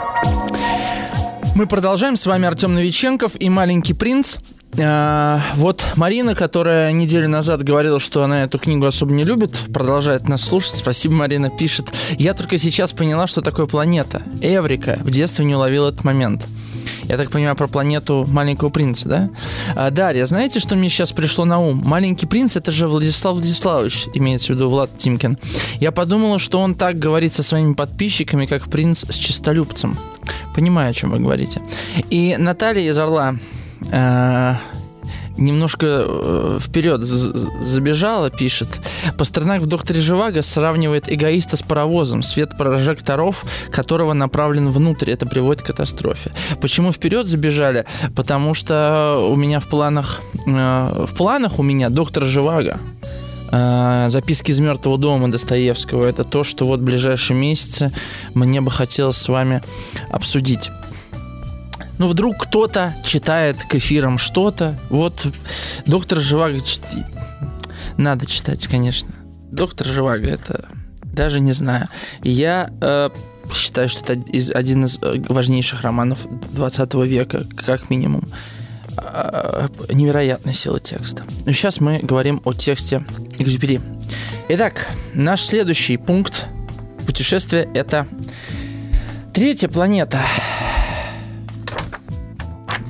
Мы продолжаем. С вами Артем Новиченков и маленький принц. А, вот Марина, которая неделю назад говорила, что она эту книгу особо не любит, продолжает нас слушать. Спасибо, Марина пишет. Я только сейчас поняла, что такое планета. Эврика. В детстве не уловил этот момент. Я так понимаю, про планету Маленького Принца, да? А, Дарья, знаете, что мне сейчас пришло на ум? Маленький принц это же Владислав Владиславович, имеется в виду Влад Тимкин. Я подумала, что он так говорит со своими подписчиками, как принц с чистолюбцем. Понимаю, о чем вы говорите. И Наталья из Орла немножко э, вперед забежала, пишет. Пастернак в «Докторе Живаго» сравнивает эгоиста с паровозом, свет прожекторов которого направлен внутрь. Это приводит к катастрофе. Почему вперед забежали? Потому что у меня в планах, э, в планах у меня «Доктор Живаго». Э, записки из мертвого дома Достоевского. Это то, что вот в ближайшие месяцы мне бы хотелось с вами обсудить. Ну, вдруг кто-то читает к эфирам что-то. Вот доктор Живаго надо читать, конечно. Доктор Живаго это даже не знаю. Я э, считаю, что это один из э, важнейших романов 20 века, как минимум. Э, невероятная сила текста. Но сейчас мы говорим о тексте Экзюпери. Итак, наш следующий пункт путешествия – это третья планета –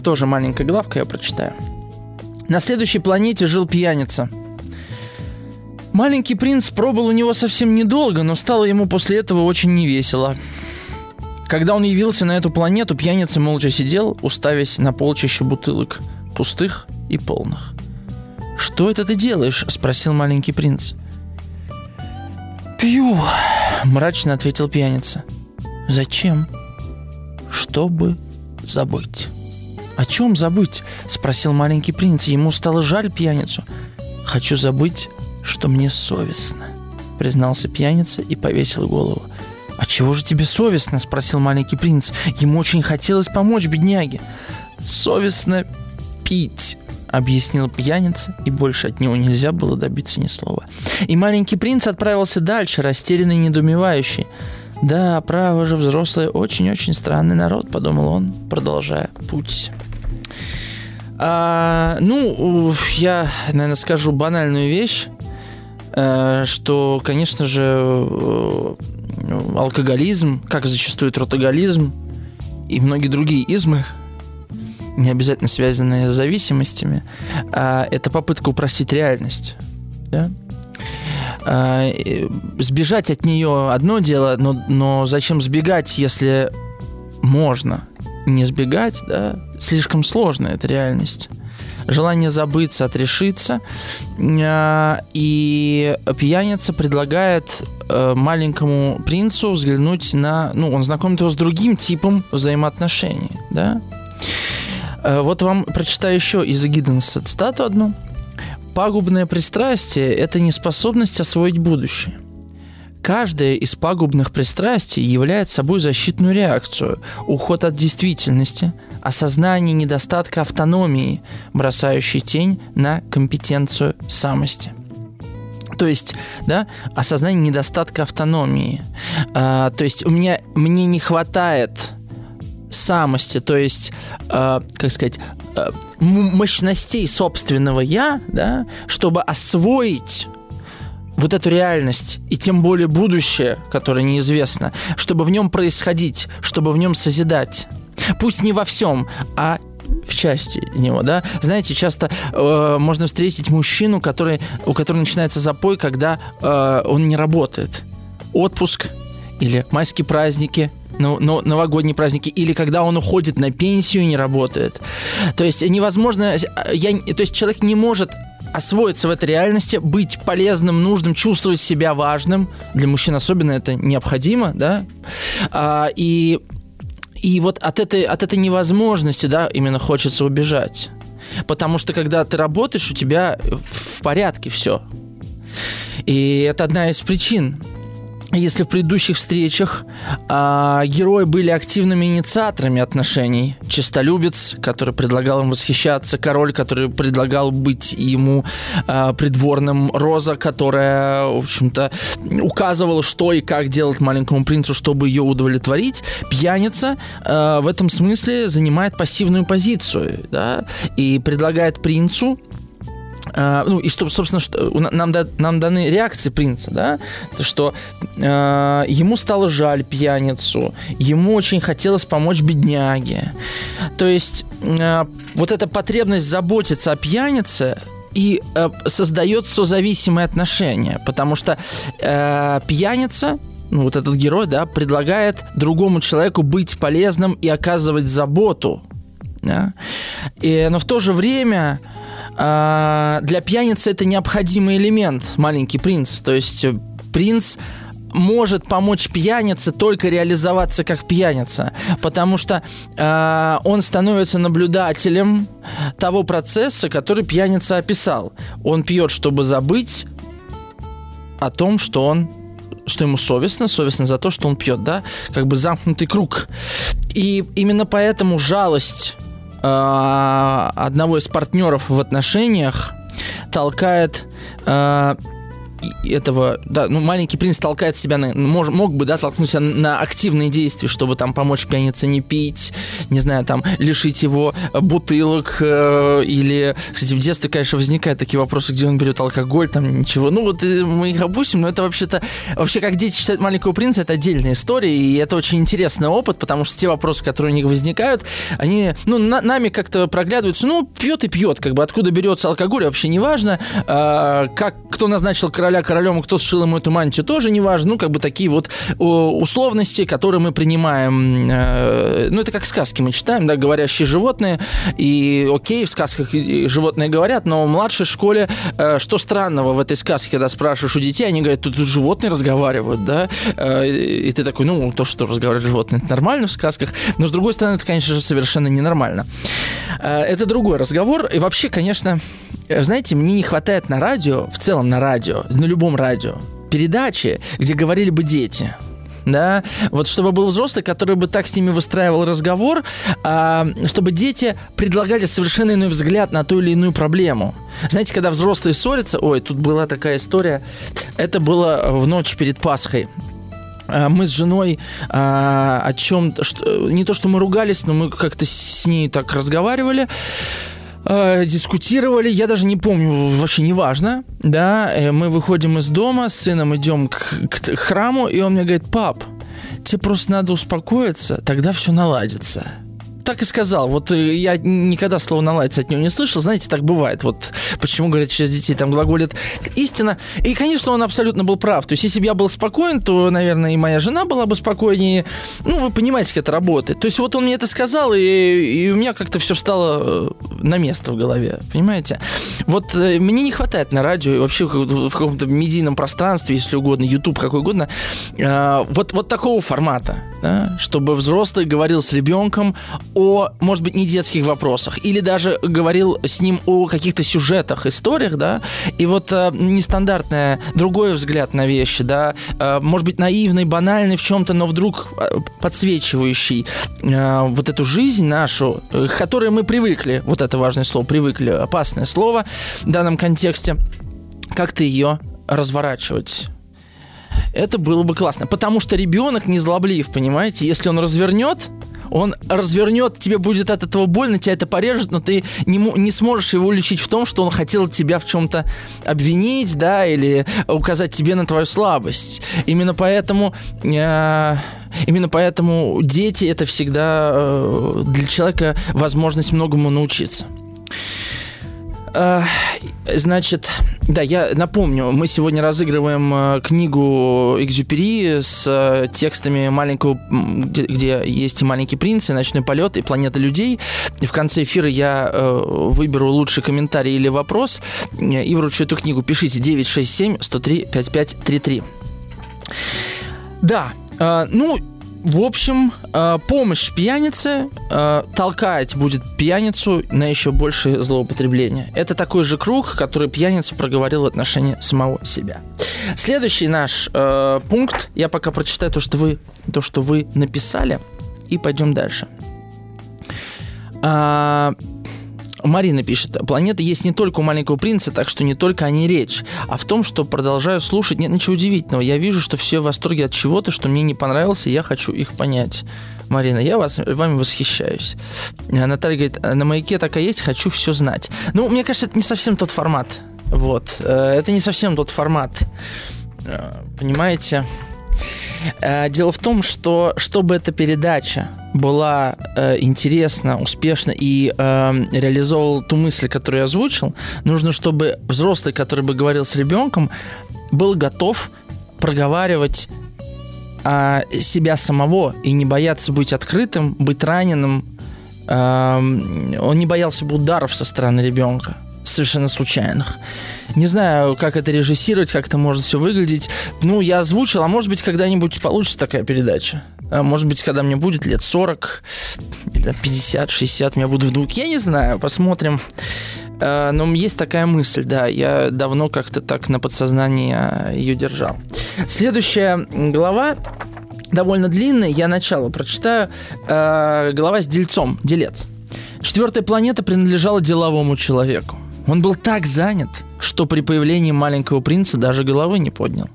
тоже маленькая главка, я прочитаю. На следующей планете жил пьяница. Маленький принц пробыл у него совсем недолго, но стало ему после этого очень невесело. Когда он явился на эту планету, пьяница молча сидел, уставясь на полчища бутылок, пустых и полных. «Что это ты делаешь?» – спросил маленький принц. «Пью», – мрачно ответил пьяница. «Зачем?» «Чтобы забыть». «О чем забыть?» – спросил маленький принц. Ему стало жаль пьяницу. «Хочу забыть, что мне совестно», – признался пьяница и повесил голову. «А чего же тебе совестно?» – спросил маленький принц. Ему очень хотелось помочь бедняге. «Совестно пить», — объяснил пьяница, и больше от него нельзя было добиться ни слова. И маленький принц отправился дальше, растерянный и недоумевающий. «Да, право же, взрослые, очень-очень странный народ», — подумал он, продолжая путь. А, ну, я, наверное, скажу банальную вещь, э, что, конечно же, э, алкоголизм, как зачастую тротоголизм и многие другие измы, не обязательно связанные с зависимостями, а, это попытка упростить реальность. Да? А, сбежать от нее одно дело, но, но зачем сбегать, если можно не сбегать, да? Слишком сложно эта реальность желание забыться, отрешиться. А, и пьяница предлагает э, маленькому принцу взглянуть на... Ну, он знакомит его с другим типом взаимоотношений, да? Э, вот вам прочитаю еще из Гидденса цитату одну. Пагубное пристрастие – это неспособность освоить будущее. Каждое из пагубных пристрастий является собой защитную реакцию, уход от действительности, осознание недостатка автономии, бросающий тень на компетенцию самости. То есть, да, осознание недостатка автономии. А, то есть у меня мне не хватает самости, то есть, э, как сказать, э, мощностей собственного я, да, чтобы освоить вот эту реальность и тем более будущее, которое неизвестно, чтобы в нем происходить, чтобы в нем созидать. Пусть не во всем, а в части него, да. Знаете, часто э, можно встретить мужчину, который, у которого начинается запой, когда э, он не работает. Отпуск или майские праздники – ну, ну, новогодние праздники, или когда он уходит на пенсию и не работает. То есть невозможно, я, то есть человек не может освоиться в этой реальности, быть полезным, нужным, чувствовать себя важным. Для мужчин особенно это необходимо, да. А, и, и вот от этой, от этой невозможности, да, именно хочется убежать. Потому что когда ты работаешь, у тебя в порядке все. И это одна из причин если в предыдущих встречах а, герои были активными инициаторами отношений, чистолюбец, который предлагал им восхищаться, король, который предлагал быть ему а, придворным, Роза, которая, в общем-то, указывала, что и как делать маленькому принцу, чтобы ее удовлетворить, пьяница а, в этом смысле занимает пассивную позицию, да, и предлагает принцу Uh, ну и чтобы, собственно, что, нам, нам даны реакции принца, да, что uh, ему стало жаль пьяницу, ему очень хотелось помочь бедняге. То есть uh, вот эта потребность заботиться о пьянице и э, создает созависимые отношения, потому что э, пьяница ну, вот этот герой, да, предлагает другому человеку быть полезным и оказывать заботу. Да? И, но в то же время для пьяницы это необходимый элемент, маленький принц. То есть э, принц может помочь пьянице только реализоваться как пьяница, потому что э, он становится наблюдателем того процесса, который пьяница описал. Он пьет, чтобы забыть о том, что он что ему совестно, совестно за то, что он пьет, да, как бы замкнутый круг. И именно поэтому жалость одного из партнеров в отношениях толкает э, этого, да, ну, маленький принц толкает себя, на, мог, мог бы, да, толкнуть на активные действия, чтобы там помочь пьянице не пить, не знаю, там, лишить его бутылок, э, или, кстати, в детстве, конечно, возникают такие вопросы, где он берет алкоголь, там, ничего, ну, вот э, мы их опустим, но это вообще-то, вообще, как дети читают «Маленького принца», это отдельная история, и это очень интересный опыт, потому что те вопросы, которые у них возникают, они, ну, на, нами как-то проглядываются, ну, пьет и пьет, как бы, откуда берется алкоголь, вообще не важно, э, как, кто назначил короля короля королем, кто сшил ему эту мантию, тоже не важно. Ну, как бы такие вот условности, которые мы принимаем. Э, ну, это как сказки мы читаем, да, говорящие животные. И окей, в сказках животные говорят, но в младшей школе э, что странного в этой сказке, когда спрашиваешь у детей, они говорят, тут, тут животные разговаривают, да, э, и ты такой, ну, то, что разговаривают животные, это нормально в сказках, но с другой стороны, это, конечно же, совершенно ненормально. Это другой разговор, и вообще, конечно, знаете, мне не хватает на радио, в целом на радио, на любом радио, передачи, где говорили бы дети да, вот чтобы был взрослый, который бы так с ними выстраивал разговор, а, чтобы дети предлагали совершенно иной взгляд на ту или иную проблему. Знаете, когда взрослые ссорятся, ой, тут была такая история, это было в ночь перед Пасхой. А, мы с женой а, о чем, что, не то что мы ругались, но мы как-то с ней так разговаривали. Э, дискутировали, я даже не помню, вообще неважно, да, э, мы выходим из дома, с сыном идем к, к храму, и он мне говорит, пап, тебе просто надо успокоиться, тогда все наладится так и сказал. Вот э, я никогда слова наладиться от него не слышал. Знаете, так бывает. Вот почему, говорят, сейчас детей там глаголят истина. И, конечно, он абсолютно был прав. То есть, если бы я был спокоен, то, наверное, и моя жена была бы спокойнее. Ну, вы понимаете, как это работает. То есть, вот он мне это сказал, и, и у меня как-то все встало э, на место в голове. Понимаете? Вот э, мне не хватает на радио и вообще в каком-то медийном пространстве, если угодно, YouTube, какой угодно, вот, вот такого формата, да? чтобы взрослый говорил с ребенком о, может быть, не детских вопросах, или даже говорил с ним о каких-то сюжетах, историях, да, и вот э, нестандартный другой взгляд на вещи, да, э, может быть, наивный, банальный в чем-то, но вдруг э, подсвечивающий э, вот эту жизнь нашу, э, к которой мы привыкли, вот это важное слово, привыкли, опасное слово в данном контексте, как-то ее разворачивать это было бы классно. Потому что ребенок не злоблив, понимаете? Если он развернет, он развернет, тебе будет от этого больно, тебя это порежет, но ты не, не сможешь его уличить в том, что он хотел тебя в чем-то обвинить, да, или указать тебе на твою слабость. Именно поэтому... Э, Именно поэтому дети это всегда э, для человека возможность многому научиться. Значит, да, я напомню, мы сегодня разыгрываем э, книгу Экзюпери с э, текстами маленького, где, где есть маленький принц, и ночной полет, и планета людей. И в конце эфира я э, выберу лучший комментарий или вопрос и вручу эту книгу. Пишите 967 103 5533. Да, ну, в общем, э, помощь пьянице э, толкать будет пьяницу на еще большее злоупотребление. Это такой же круг, который пьяница проговорил в отношении самого себя. Следующий наш э, пункт, я пока прочитаю то, что вы, то, что вы написали, и пойдем дальше. А, Марина пишет, планета есть не только у маленького принца, так что не только о ней речь, а в том, что продолжаю слушать, нет ничего удивительного. Я вижу, что все в восторге от чего-то, что мне не понравилось, и я хочу их понять. Марина, я вас, вами восхищаюсь. Наталья говорит, на маяке так и есть, хочу все знать. Ну, мне кажется, это не совсем тот формат. Вот. Э, это не совсем тот формат. Э, понимаете? Э, дело в том, что чтобы эта передача была э, интересна, успешна и э, реализовывала ту мысль, которую я озвучил, нужно, чтобы взрослый, который бы говорил с ребенком, был готов проговаривать э, себя самого и не бояться быть открытым, быть раненым. Э, он не боялся бы ударов со стороны ребенка совершенно случайных. Не знаю, как это режиссировать, как это может все выглядеть. Ну, я озвучил, а может быть, когда-нибудь получится такая передача. А может быть, когда мне будет лет 40 или 50, 60, у меня будут внуки. Я не знаю, посмотрим. А, но есть такая мысль, да, я давно как-то так на подсознании а, ее держал. Следующая глава довольно длинная, я начало прочитаю. Глава с дельцом, делец. Четвертая планета принадлежала деловому человеку. Он был так занят, что при появлении маленького принца даже головы не поднял.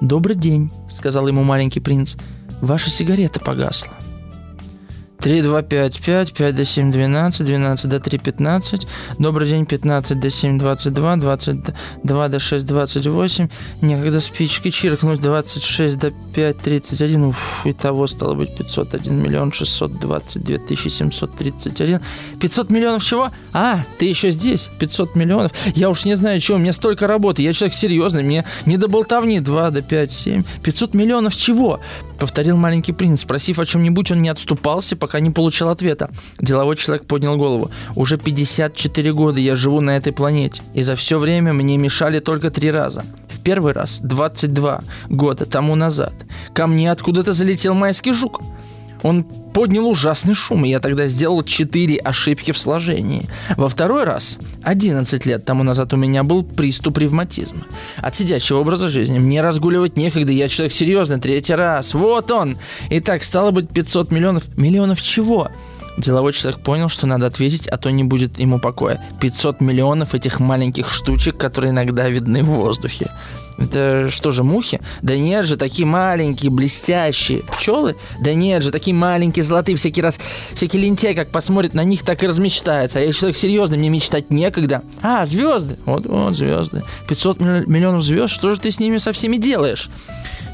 «Добрый день», — сказал ему маленький принц. «Ваша сигарета погасла». 3, 2, 5, 5, 5 до 7, 12, 12 до 3, 15. Добрый день, 15 до 7, 22, 22 до 6, 28. Некогда спички чиркнуть, 26 до 5, 31. Уф, итого стало быть 501 миллион 622 тысячи 731. 500 миллионов чего? А, ты еще здесь? 500 миллионов? Я уж не знаю, чего, у меня столько работы. Я человек серьезный, мне не до болтовни. 2 до 5, 7. 500 миллионов чего? Повторил маленький принц. Спросив о чем-нибудь, он не отступался, пока пока не получил ответа. Деловой человек поднял голову. Уже 54 года я живу на этой планете, и за все время мне мешали только три раза. В первый раз 22 года тому назад. Ко мне откуда-то залетел майский жук. Он поднял ужасный шум, и я тогда сделал 4 ошибки в сложении. Во второй раз, 11 лет тому назад, у меня был приступ ревматизма. От сидячего образа жизни мне разгуливать некогда, я человек серьезный, третий раз. Вот он! Итак, стало быть 500 миллионов. Миллионов чего? Деловой человек понял, что надо ответить, а то не будет ему покоя. 500 миллионов этих маленьких штучек, которые иногда видны в воздухе. Это что же, мухи? Да нет же, такие маленькие, блестящие. Пчелы? Да нет же, такие маленькие, золотые. Всякий раз, всякий лентяй, как посмотрит на них, так и размечтается. А я человек серьезный, мне мечтать некогда. А, звезды. Вот, вот, звезды. 500 миллионов звезд. Что же ты с ними со всеми делаешь?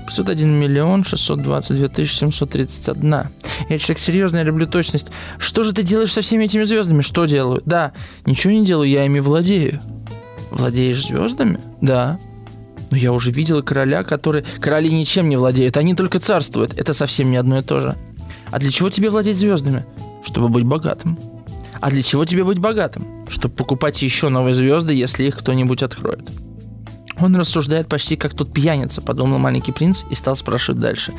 501 миллион 622 тысячи 731. Я человек серьезный, я люблю точность. Что же ты делаешь со всеми этими звездами? Что делаю? Да, ничего не делаю, я ими владею. Владеешь звездами? Да. Но я уже видела короля, который... Короли ничем не владеют, они только царствуют. Это совсем не одно и то же. А для чего тебе владеть звездами? Чтобы быть богатым. А для чего тебе быть богатым? Чтобы покупать еще новые звезды, если их кто-нибудь откроет. Он рассуждает почти как тот пьяница, подумал маленький принц и стал спрашивать дальше.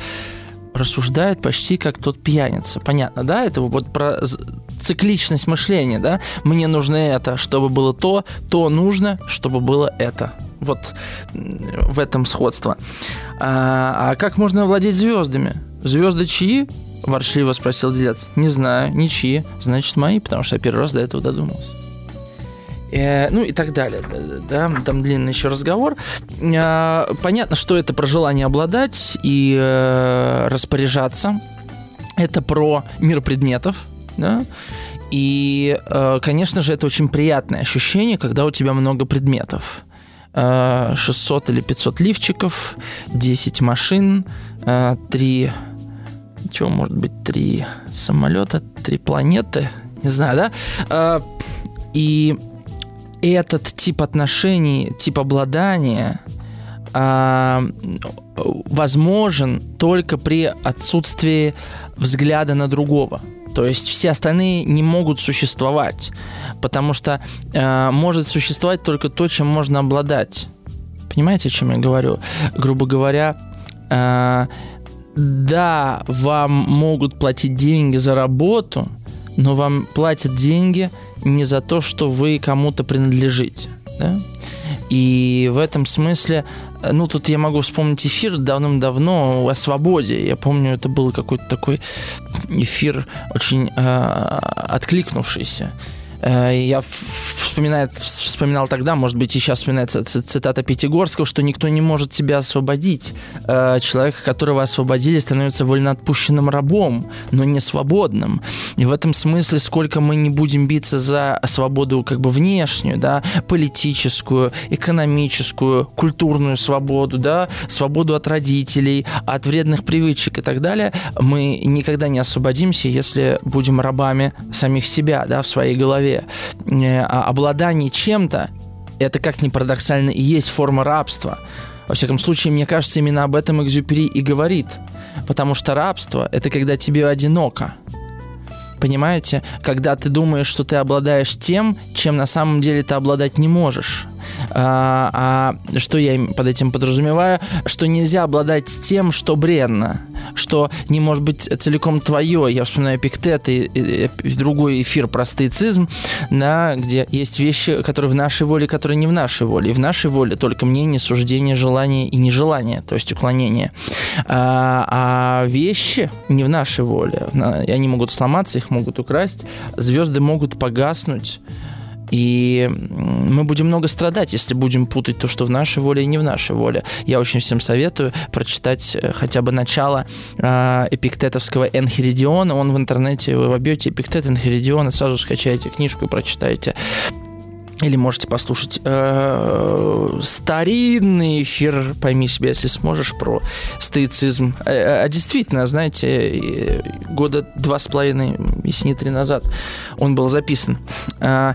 Рассуждает почти как тот пьяница. Понятно, да? Это вот про цикличность мышления, да? Мне нужно это, чтобы было то, то нужно, чтобы было это. Вот в этом сходство. А, а как можно владеть звездами? Звезды чьи? Ворчливо спросил делец. Не знаю, ничьи. Значит, мои, потому что я первый раз до этого додумался. Э, ну и так далее. Да, там длинный еще разговор. Э, понятно, что это про желание обладать и э, распоряжаться. Это про мир предметов, да. И, конечно же, это очень приятное ощущение, когда у тебя много предметов. 600 или 500 лифчиков, 10 машин, 3... Чего может быть? 3 самолета, 3 планеты, не знаю, да? И этот тип отношений, тип обладания э, возможен только при отсутствии взгляда на другого. То есть все остальные не могут существовать, потому что э, может существовать только то, чем можно обладать. Понимаете, о чем я говорю? Грубо говоря, э, да, вам могут платить деньги за работу, но вам платят деньги не за то, что вы кому-то принадлежите. Да? И в этом смысле, ну, тут я могу вспомнить эфир давным-давно о свободе. Я помню, это был какой-то такой эфир очень э, откликнувшийся. Э, я вспоминает, вспоминал тогда, может быть, и сейчас вспоминается цитата Пятигорского, что никто не может себя освободить. Э, человек, которого освободили, становится вольноотпущенным рабом, но не свободным. И в этом смысле, сколько мы не будем биться за свободу как бы внешнюю, да, политическую, экономическую, культурную свободу, да, свободу от родителей, от вредных привычек и так далее, мы никогда не освободимся, если будем рабами самих себя, да, в своей голове. Э, а обладание чем-то, это как ни парадоксально и есть форма рабства. Во всяком случае, мне кажется, именно об этом Экзюпери и говорит. Потому что рабство – это когда тебе одиноко. Понимаете? Когда ты думаешь, что ты обладаешь тем, чем на самом деле ты обладать не можешь. А, а что я под этим подразумеваю? Что нельзя обладать тем, что бренно, что не может быть целиком твое. Я вспоминаю Пиктет и, и, и другой эфир про стоицизм, да, где есть вещи, которые в нашей воле, которые не в нашей воле. И в нашей воле только мнение, суждение, желание и нежелание, то есть уклонение. А, а вещи не в нашей воле. Они могут сломаться, их могут украсть, звезды могут погаснуть. И мы будем много страдать, если будем путать то, что в нашей воле и не в нашей воле. Я очень всем советую прочитать э, хотя бы начало э, эпиктетовского Энхиридиона. Он в интернете, вы вобьете эпиктет Энхиридиона, сразу скачаете книжку и прочитаете. Или можете послушать э, старинный эфир, пойми себе, если сможешь, про стоицизм. А, а действительно, знаете, года два с половиной, если не три назад он был записан. Э,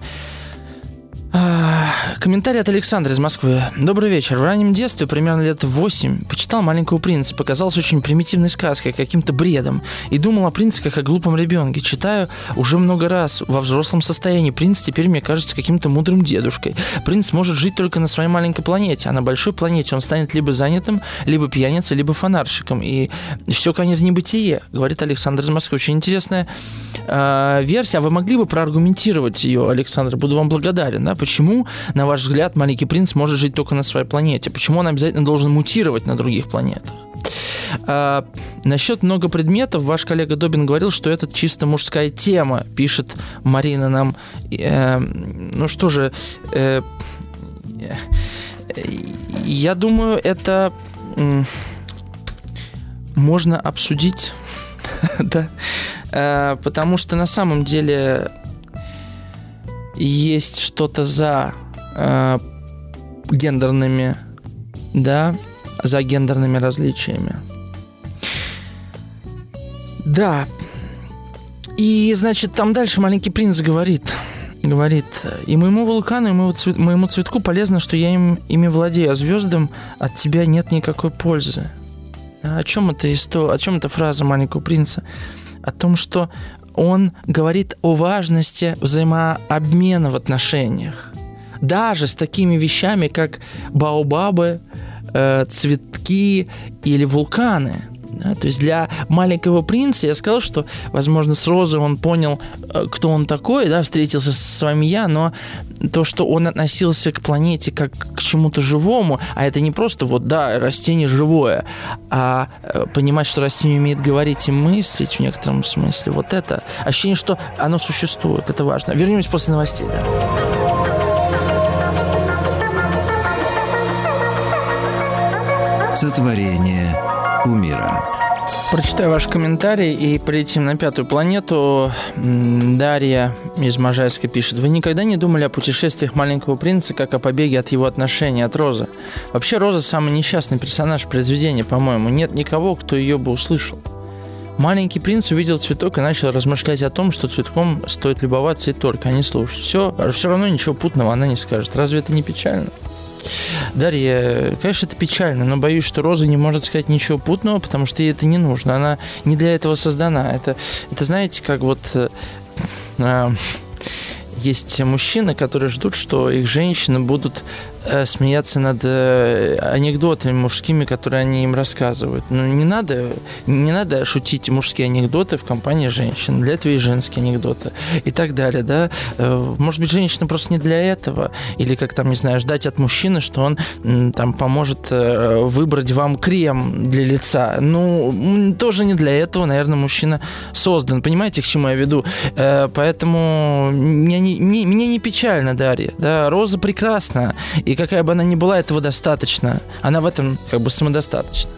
комментарий от Александра из Москвы. Добрый вечер. В раннем детстве, примерно лет 8, почитал «Маленького принца». Показалось очень примитивной сказкой, каким-то бредом. И думал о принце как о глупом ребенке. Читаю уже много раз во взрослом состоянии. Принц теперь мне кажется каким-то мудрым дедушкой. Принц может жить только на своей маленькой планете, а на большой планете он станет либо занятым, либо пьяницей, либо фонарщиком. И все конец в небытие, говорит Александр из Москвы. Очень интересная э, версия. А вы могли бы проаргументировать ее, Александр? Буду вам благодарен. Да? Почему, на ваш взгляд, маленький принц может жить только на своей планете? Почему он обязательно должен мутировать на других планетах? А, насчет много предметов, ваш коллега Добин говорил, что это чисто мужская тема, пишет Марина нам. Э, ну что же, э, Я думаю, это можно обсудить, да, э, потому что на самом деле есть что-то за э, гендерными, да, за гендерными различиями. Да. И, значит, там дальше маленький принц говорит, говорит, и моему вулкану, и моему, цвет, моему цветку полезно, что я им, ими владею, а звездам от тебя нет никакой пользы. О чем это история, о чем эта фраза маленького принца? О том, что он говорит о важности взаимообмена в отношениях. Даже с такими вещами, как баобабы, э, цветки или вулканы – да? То есть для маленького принца я сказал, что, возможно, с Розой он понял, э, кто он такой, да, встретился с вами я, но то, что он относился к планете как к чему-то живому, а это не просто вот, да, растение живое, а э, понимать, что растение умеет говорить и мыслить в некотором смысле, вот это ощущение, что оно существует, это важно. Вернемся после новостей, да. Сотворение кумира. Прочитаю ваш комментарий и полетим на пятую планету. Дарья из Можайска пишет. Вы никогда не думали о путешествиях маленького принца, как о побеге от его отношений от Розы? Вообще, Роза самый несчастный персонаж произведения, по-моему. Нет никого, кто ее бы услышал. Маленький принц увидел цветок и начал размышлять о том, что цветком стоит любоваться и только, а не слушать. Все, все равно ничего путного она не скажет. Разве это не печально? Дарья, конечно, это печально, но боюсь, что Роза не может сказать ничего путного, потому что ей это не нужно. Она не для этого создана. Это, это знаете, как вот... Э, э, есть мужчины, которые ждут, что их женщины будут смеяться над э, анекдотами мужскими, которые они им рассказывают. Ну, не надо, не надо шутить мужские анекдоты в компании женщин. Для этого и женские анекдоты. И так далее, да. Э, может быть, женщина просто не для этого. Или, как там, не знаю, ждать от мужчины, что он там поможет выбрать вам крем для лица. Ну, тоже не для этого, наверное, мужчина создан. Понимаете, к чему я веду? Поэтому мне не, мне не печально, Дарья. Да, Роза прекрасна. И какая бы она ни была, этого достаточно. Она в этом как бы самодостаточна.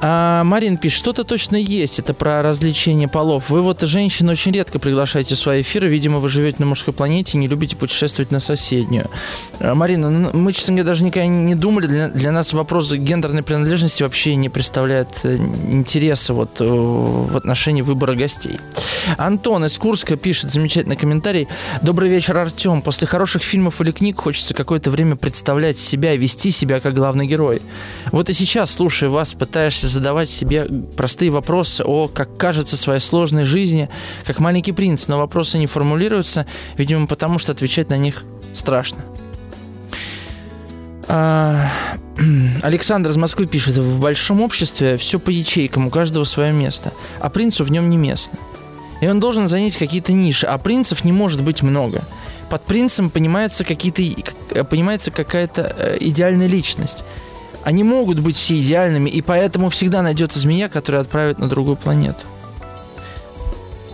А Марин пишет, что-то точно есть, это про развлечение полов. Вы вот женщин очень редко приглашаете в свои эфиры, видимо, вы живете на мужской планете и не любите путешествовать на соседнюю. А, Марина, ну, мы, честно говоря, даже никогда не думали, для, для нас вопрос гендерной принадлежности вообще не представляет э, интереса вот э, в отношении выбора гостей. Антон из Курска пишет замечательный комментарий. Добрый вечер, Артем. После хороших фильмов или книг хочется какое-то время представлять себя и вести себя как главный герой. Вот и сейчас, слушая вас, пытаешься задавать себе простые вопросы о, как кажется, своей сложной жизни, как маленький принц, но вопросы не формулируются, видимо, потому что отвечать на них страшно. А, Александр из Москвы пишет, в большом обществе все по ячейкам, у каждого свое место, а принцу в нем не место. И он должен занять какие-то ниши, а принцев не может быть много. Под принцем понимается, какие-то, понимается какая-то э, идеальная личность – они могут быть все идеальными, и поэтому всегда найдется змея, которая отправит на другую планету.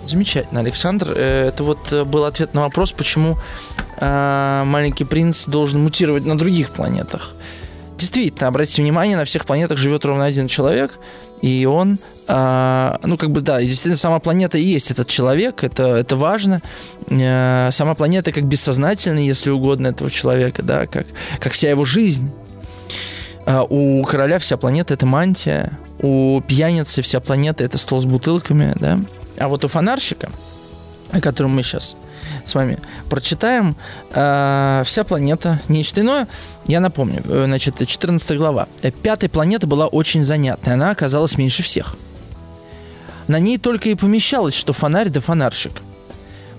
Замечательно, Александр. Э, это вот э, был ответ на вопрос, почему э, маленький принц должен мутировать на других планетах. Действительно, обратите внимание, на всех планетах живет ровно один человек, и он, ну, как бы, да, действительно, сама планета и есть этот человек, это, это важно. сама планета как бессознательный, если угодно, этого человека, да, как, как вся его жизнь. А, у короля вся планета это мантия, у пьяницы вся планета это стол с бутылками, да. А вот у фонарщика, о котором мы сейчас с вами прочитаем, вся планета нечто иное. Я напомню, э, значит, 14 глава. Пятая планета была очень занятная, она оказалась меньше всех. На ней только и помещалось, что фонарь да фонарщик –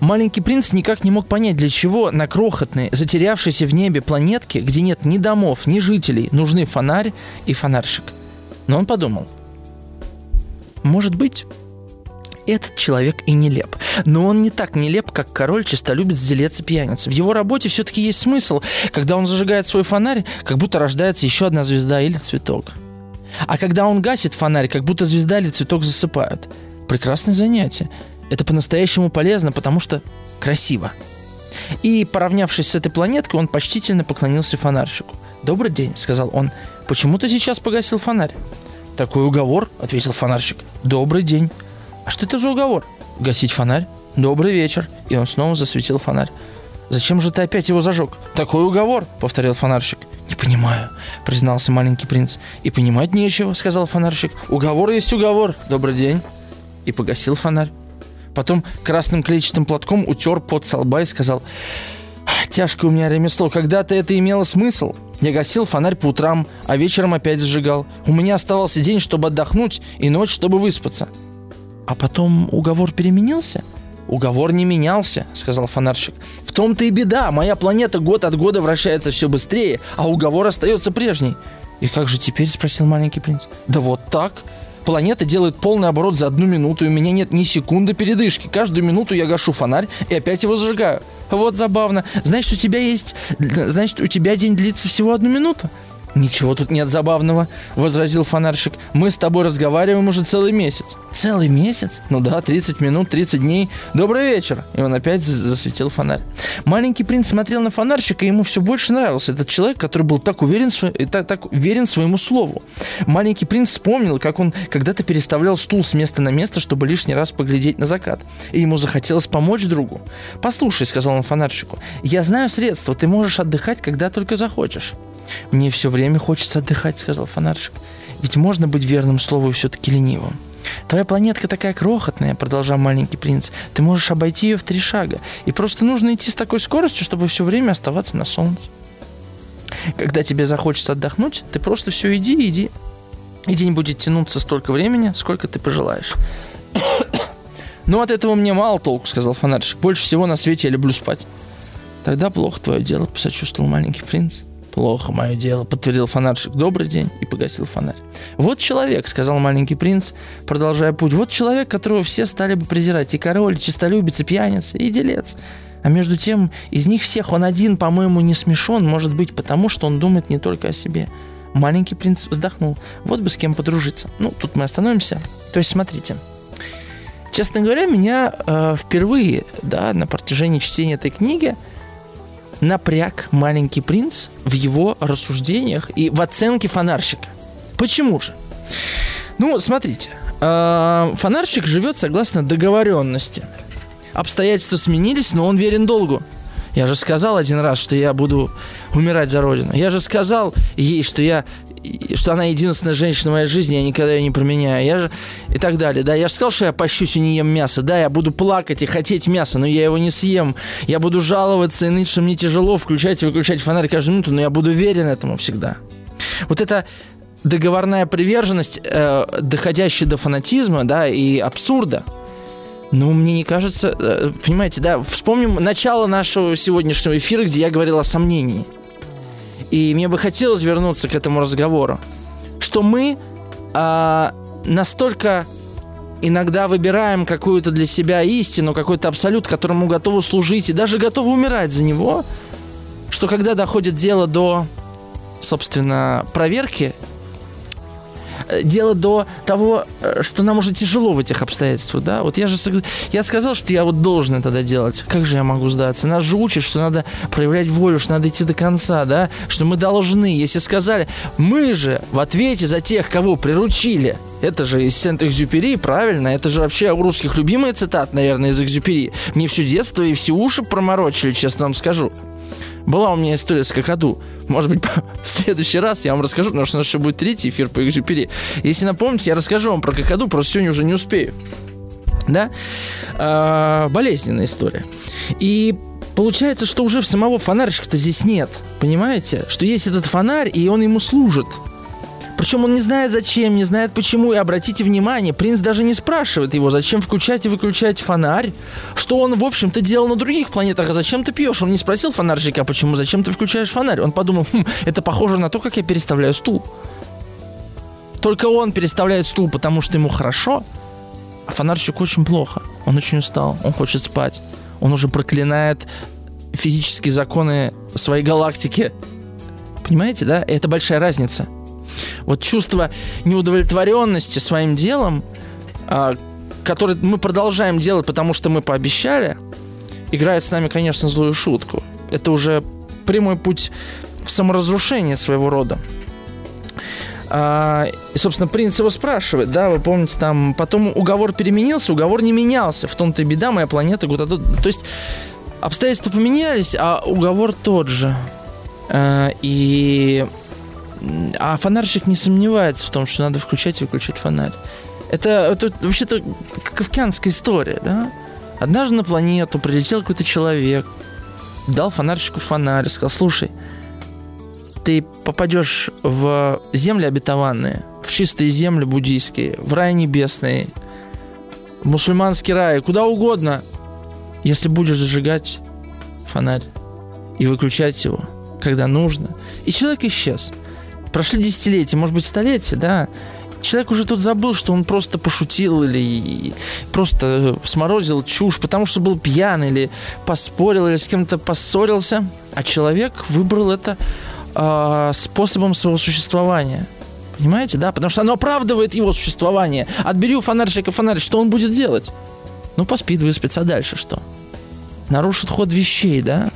Маленький принц никак не мог понять, для чего на крохотной, затерявшейся в небе планетке, где нет ни домов, ни жителей, нужны фонарь и фонарщик. Но он подумал, может быть, этот человек и нелеп. Но он не так нелеп, как король честолюбец делец пьяница. В его работе все-таки есть смысл. Когда он зажигает свой фонарь, как будто рождается еще одна звезда или цветок. А когда он гасит фонарь, как будто звезда или цветок засыпают. Прекрасное занятие. Это по-настоящему полезно, потому что красиво. И, поравнявшись с этой планеткой, он почтительно поклонился фонарщику. «Добрый день», — сказал он. «Почему ты сейчас погасил фонарь?» «Такой уговор», — ответил фонарщик. «Добрый день». «А что это за уговор?» «Гасить фонарь». «Добрый вечер». И он снова засветил фонарь. «Зачем же ты опять его зажег?» «Такой уговор», — повторил фонарщик. «Не понимаю», — признался маленький принц. «И понимать нечего», — сказал фонарщик. «Уговор есть уговор. Добрый день». И погасил фонарь. Потом красным клетчатым платком утер под со лба и сказал, «Тяжкое у меня ремесло. Когда-то это имело смысл. Я гасил фонарь по утрам, а вечером опять зажигал. У меня оставался день, чтобы отдохнуть, и ночь, чтобы выспаться». «А потом уговор переменился?» «Уговор не менялся», — сказал фонарщик. «В том-то и беда. Моя планета год от года вращается все быстрее, а уговор остается прежний». «И как же теперь?» — спросил маленький принц. «Да вот так. Планета делает полный оборот за одну минуту, и у меня нет ни секунды передышки. Каждую минуту я гашу фонарь и опять его зажигаю. Вот забавно. Значит, у тебя есть... Значит, у тебя день длится всего одну минуту?» «Ничего тут нет забавного», — возразил фонарщик. «Мы с тобой разговариваем уже целый месяц». «Целый месяц?» «Ну да, 30 минут, 30 дней. Добрый вечер!» И он опять засветил фонарь. Маленький принц смотрел на фонарщика, и ему все больше нравился этот человек, который был так уверен, так, так уверен своему слову. Маленький принц вспомнил, как он когда-то переставлял стул с места на место, чтобы лишний раз поглядеть на закат. И ему захотелось помочь другу. «Послушай», — сказал он фонарщику, — «я знаю средства, ты можешь отдыхать, когда только захочешь». «Мне все время хочется отдыхать», — сказал фонарщик. «Ведь можно быть верным слову и все-таки ленивым». «Твоя планетка такая крохотная», — продолжал маленький принц. «Ты можешь обойти ее в три шага. И просто нужно идти с такой скоростью, чтобы все время оставаться на солнце. Когда тебе захочется отдохнуть, ты просто все иди, иди. И день будет тянуться столько времени, сколько ты пожелаешь». «Ну, от этого мне мало толку», — сказал фонарщик. «Больше всего на свете я люблю спать». «Тогда плохо твое дело», — посочувствовал маленький принц. «Плохо мое дело», — подтвердил фонарщик. «Добрый день» и погасил фонарь. «Вот человек», — сказал маленький принц, продолжая путь. «Вот человек, которого все стали бы презирать. И король, и честолюбец, и пьяница, и делец. А между тем, из них всех он один, по-моему, не смешон, может быть, потому что он думает не только о себе». Маленький принц вздохнул. Вот бы с кем подружиться. Ну, тут мы остановимся. То есть, смотрите. Честно говоря, меня э, впервые, да, на протяжении чтения этой книги – напряг маленький принц в его рассуждениях и в оценке фонарщика. Почему же? Ну, смотрите, э, фонарщик живет согласно договоренности. Обстоятельства сменились, но он верен долгу. Я же сказал один раз, что я буду умирать за родину. Я же сказал ей, что я что она единственная женщина в моей жизни, я никогда ее не променяю. Я же... И так далее. Да, я же сказал, что я пощусь и не ем мясо. Да, я буду плакать и хотеть мяса, но я его не съем. Я буду жаловаться и ныть, что мне тяжело включать и выключать фонарь каждую минуту, но я буду верен этому всегда. Вот это договорная приверженность, э, доходящая до фанатизма, да, и абсурда, ну, мне не кажется, э, понимаете, да, вспомним начало нашего сегодняшнего эфира, где я говорил о сомнении – и мне бы хотелось вернуться к этому разговору, что мы а, настолько иногда выбираем какую-то для себя истину, какой-то абсолют, которому готовы служить и даже готовы умирать за него, что когда доходит дело до, собственно, проверки Э, дело до того, э, что нам уже тяжело в этих обстоятельствах, да? Вот я же я сказал, что я вот должен это делать. Как же я могу сдаться? Нас же учат, что надо проявлять волю, что надо идти до конца, да? Что мы должны. Если сказали, мы же в ответе за тех, кого приручили, это же из Сент-Экзюпери, правильно? Это же вообще у русских любимая цитат, наверное, из Экзюпери. Мне все детство и все уши проморочили, честно вам скажу. Была у меня история с какаду. Может быть, в следующий раз я вам расскажу, потому что у нас еще будет третий эфир по экзюпери. Если напомните, я расскажу вам про какаду, просто сегодня уже не успею. Да? А, болезненная история. И получается, что уже самого фонарщика-то здесь нет. Понимаете? Что есть этот фонарь, и он ему служит. Причем он не знает зачем, не знает почему. И обратите внимание, принц даже не спрашивает его, зачем включать и выключать фонарь. Что он, в общем-то, делал на других планетах. А зачем ты пьешь? Он не спросил фонарщика, почему, зачем ты включаешь фонарь. Он подумал, хм, это похоже на то, как я переставляю стул. Только он переставляет стул, потому что ему хорошо, а фонарщик очень плохо. Он очень устал, он хочет спать. Он уже проклинает физические законы своей галактики. Понимаете, да? И это большая разница. Вот чувство неудовлетворенности своим делом, а, которое мы продолжаем делать, потому что мы пообещали, играет с нами, конечно, злую шутку. Это уже прямой путь в саморазрушение своего рода. А, и, собственно, принц его спрашивает, да, вы помните, там, потом уговор переменился, уговор не менялся, в том-то и беда, моя планета, куда то То есть обстоятельства поменялись, а уговор тот же. А, и... А фонарщик не сомневается в том, что надо включать и выключать фонарь. Это, это вообще-то кавкианская история, да? Однажды на планету прилетел какой-то человек, дал фонарщику фонарь, сказал, слушай, ты попадешь в земли обетованные, в чистые земли буддийские, в рай небесный, в мусульманский рай, куда угодно, если будешь зажигать фонарь и выключать его, когда нужно. И человек исчез. Прошли десятилетия, может быть, столетия, да. Человек уже тут забыл, что он просто пошутил или просто сморозил чушь, потому что был пьян или поспорил, или с кем-то поссорился. А человек выбрал это э, способом своего существования. Понимаете, да? Потому что оно оправдывает его существование. Отбери у фонарщика фонарь, что он будет делать? Ну, поспит, выспится, а дальше что? Нарушит ход вещей, да?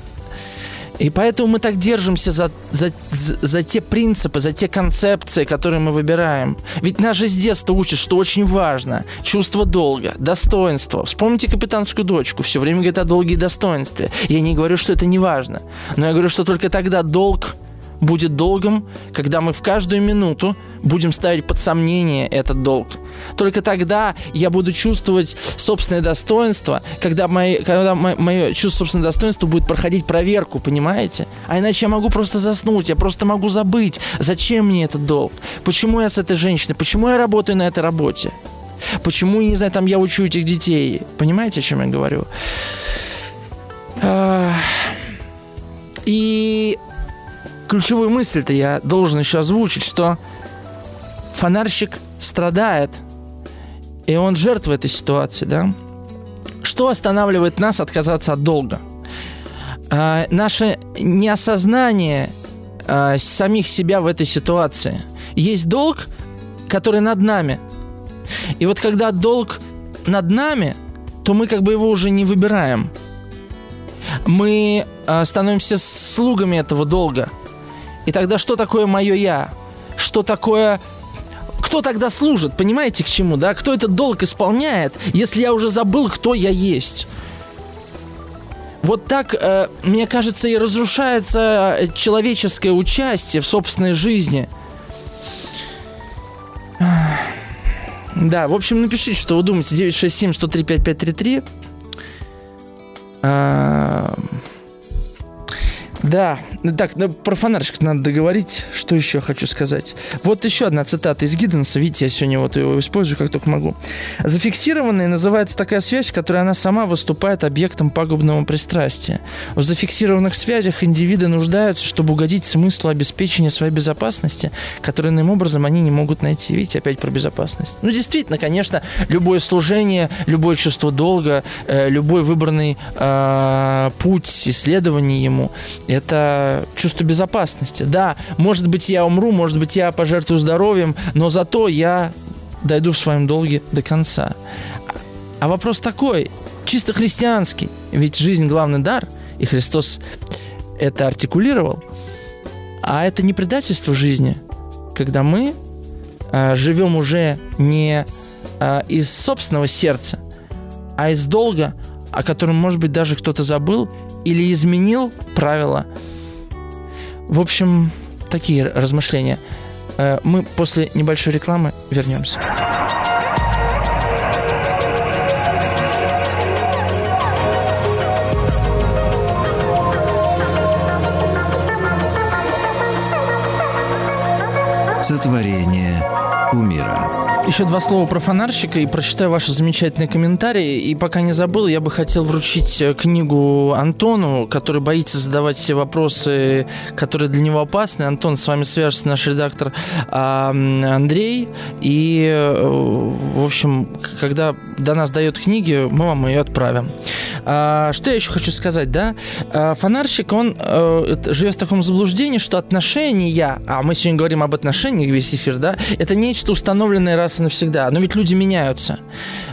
И поэтому мы так держимся за, за, за те принципы, за те концепции, которые мы выбираем. Ведь нас же с детства учат, что очень важно. Чувство долга, достоинство. Вспомните капитанскую дочку. Все время говорит о долге и достоинстве. Я не говорю, что это не важно. Но я говорю, что только тогда долг будет долгом, когда мы в каждую минуту будем ставить под сомнение этот долг. Только тогда я буду чувствовать собственное достоинство, когда, мои, когда мое, мое чувство собственного достоинства будет проходить проверку, понимаете? А иначе я могу просто заснуть, я просто могу забыть, зачем мне этот долг, почему я с этой женщиной, почему я работаю на этой работе, почему, не знаю, там я учу этих детей. Понимаете, о чем я говорю? И ключевую мысль-то я должен еще озвучить, что фонарщик страдает, и он жертва этой ситуации, да? Что останавливает нас отказаться от долга? А, наше неосознание а, самих себя в этой ситуации. Есть долг, который над нами. И вот когда долг над нами, то мы как бы его уже не выбираем. Мы а, становимся слугами этого долга – и тогда что такое мое я? Что такое кто тогда служит, понимаете, к чему, да? Кто этот долг исполняет, если я уже забыл, кто я есть? Вот так, э, мне кажется, и разрушается человеческое участие в собственной жизни. Да, в общем, напишите, что вы думаете. 967 103 5533. Да, так, ну, про фонарщик надо договорить. Что еще хочу сказать? Вот еще одна цитата из Гидденса. Видите, я сегодня вот его использую, как только могу. Зафиксированной называется такая связь, в которой она сама выступает объектом пагубного пристрастия. В зафиксированных связях индивиды нуждаются, чтобы угодить смыслу обеспечения своей безопасности, который иным образом они не могут найти. Видите, опять про безопасность. Ну, действительно, конечно, любое служение, любое чувство долга, э, любой выбранный э, путь исследования ему – это чувство безопасности. Да, может быть, я умру, может быть, я пожертвую здоровьем, но зато я дойду в своем долге до конца. А вопрос такой, чисто христианский, ведь жизнь – главный дар, и Христос это артикулировал. А это не предательство жизни, когда мы а, живем уже не а, из собственного сердца, а из долга, о котором, может быть, даже кто-то забыл или изменил правила. В общем, такие размышления. Э, мы после небольшой рекламы вернемся. Сотворение умира. Еще два слова про фонарщика и прочитаю ваши замечательные комментарии. И пока не забыл, я бы хотел вручить э, книгу Антону, который боится задавать все вопросы, которые для него опасны. Антон, с вами свяжется наш редактор Андрей. И, э, в общем, когда до нас дает книги, мы вам ее отправим. А, что я еще хочу сказать, да? А, фонарщик, он а, живет в таком заблуждении, что отношения, а мы сегодня говорим об отношениях весь эфир, да, это нечто установленное раз и навсегда. Но ведь люди меняются.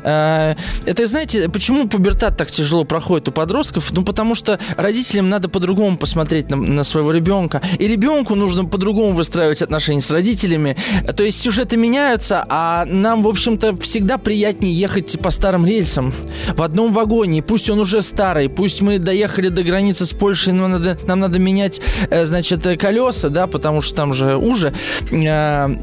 А, это, знаете, почему пубертат так тяжело проходит у подростков? Ну, потому что родителям надо по-другому посмотреть на, на своего ребенка. И ребенку нужно по-другому выстраивать отношения с родителями. То есть сюжеты меняются, а нам, в общем-то, всегда приятнее ехать по старым рельсам в одном вагоне. Пусть он уже старый, пусть мы доехали до границы с Польшей, нам надо, нам надо менять, э, значит, колеса, да, потому что там же уже э,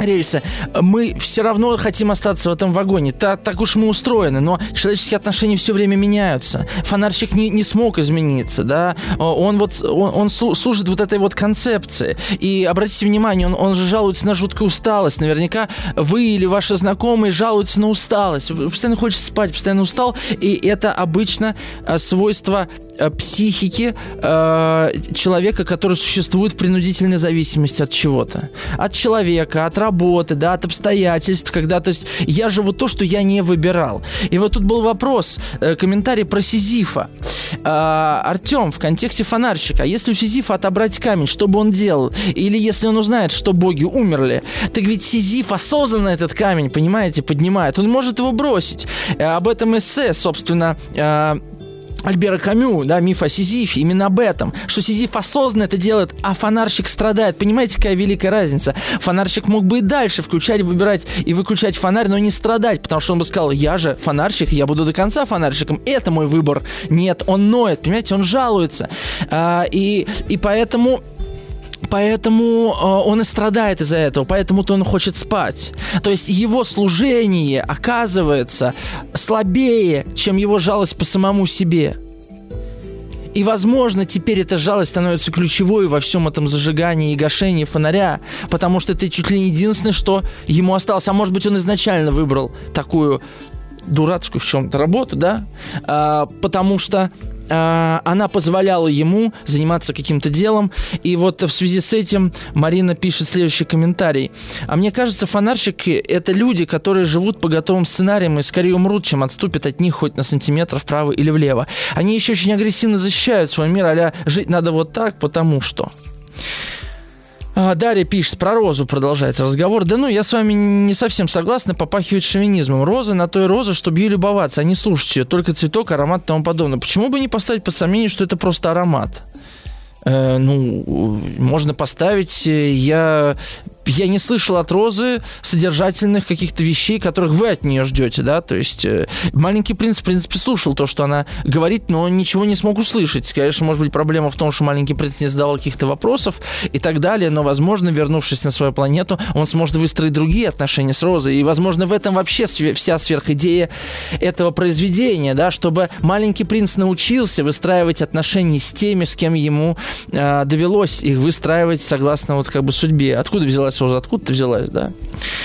рельсы, мы все равно хотим остаться в этом вагоне. Так, так уж мы устроены, но человеческие отношения все время меняются. Фонарщик не, не смог измениться, да, он вот, он, он служит вот этой вот концепции. И обратите внимание, он, он же жалуется на жуткую усталость. Наверняка вы или ваши знакомые жалуются на усталость. Постоянно хочется спать, постоянно устал, и это обычно э, свойство э, психики э, человека, который существует в принудительной зависимости от чего-то. От человека, от работы, работы, да, от обстоятельств, когда, то есть, я живу то, что я не выбирал. И вот тут был вопрос, э, комментарий про Сизифа. А, Артем, в контексте фонарщика, если у Сизифа отобрать камень, что бы он делал? Или если он узнает, что боги умерли, так ведь Сизиф осознанно этот камень, понимаете, поднимает. Он может его бросить. Э, об этом эссе, собственно, э, Альбера Камю, да, миф о Сизифе, именно об этом, что Сизиф осознанно это делает, а фонарщик страдает. Понимаете, какая великая разница? Фонарщик мог бы и дальше включать, выбирать и выключать фонарь, но не страдать, потому что он бы сказал, я же фонарщик, я буду до конца фонарщиком, это мой выбор. Нет, он ноет, понимаете, он жалуется. А, и, и поэтому Поэтому э, он и страдает из-за этого, поэтому-то он хочет спать. То есть его служение оказывается слабее, чем его жалость по самому себе. И, возможно, теперь эта жалость становится ключевой во всем этом зажигании и гашении фонаря, потому что это чуть ли не единственное, что ему осталось. А может быть, он изначально выбрал такую дурацкую в чем-то работу, да, а, потому что она позволяла ему заниматься каким-то делом. И вот в связи с этим Марина пишет следующий комментарий. А мне кажется, фонарщики – это люди, которые живут по готовым сценариям и скорее умрут, чем отступят от них хоть на сантиметр вправо или влево. Они еще очень агрессивно защищают свой мир, а жить надо вот так, потому что. А, Дарья пишет, про розу продолжается разговор. Да ну, я с вами не совсем согласна, попахивает шовинизмом. Роза на той роза, чтобы ей любоваться, а не слушать ее. Только цветок, аромат и тому подобное. Почему бы не поставить под сомнение, что это просто аромат? Э, ну, можно поставить. Э, я я не слышал от Розы содержательных каких-то вещей, которых вы от нее ждете, да, то есть э, маленький принц, в принципе, слушал то, что она говорит, но ничего не смог услышать. Конечно, может быть, проблема в том, что маленький принц не задавал каких-то вопросов и так далее, но, возможно, вернувшись на свою планету, он сможет выстроить другие отношения с Розой, и, возможно, в этом вообще вся сверхидея этого произведения, да, чтобы маленький принц научился выстраивать отношения с теми, с кем ему э, довелось их выстраивать согласно вот как бы судьбе. Откуда взялась Роза, откуда ты взялась, да?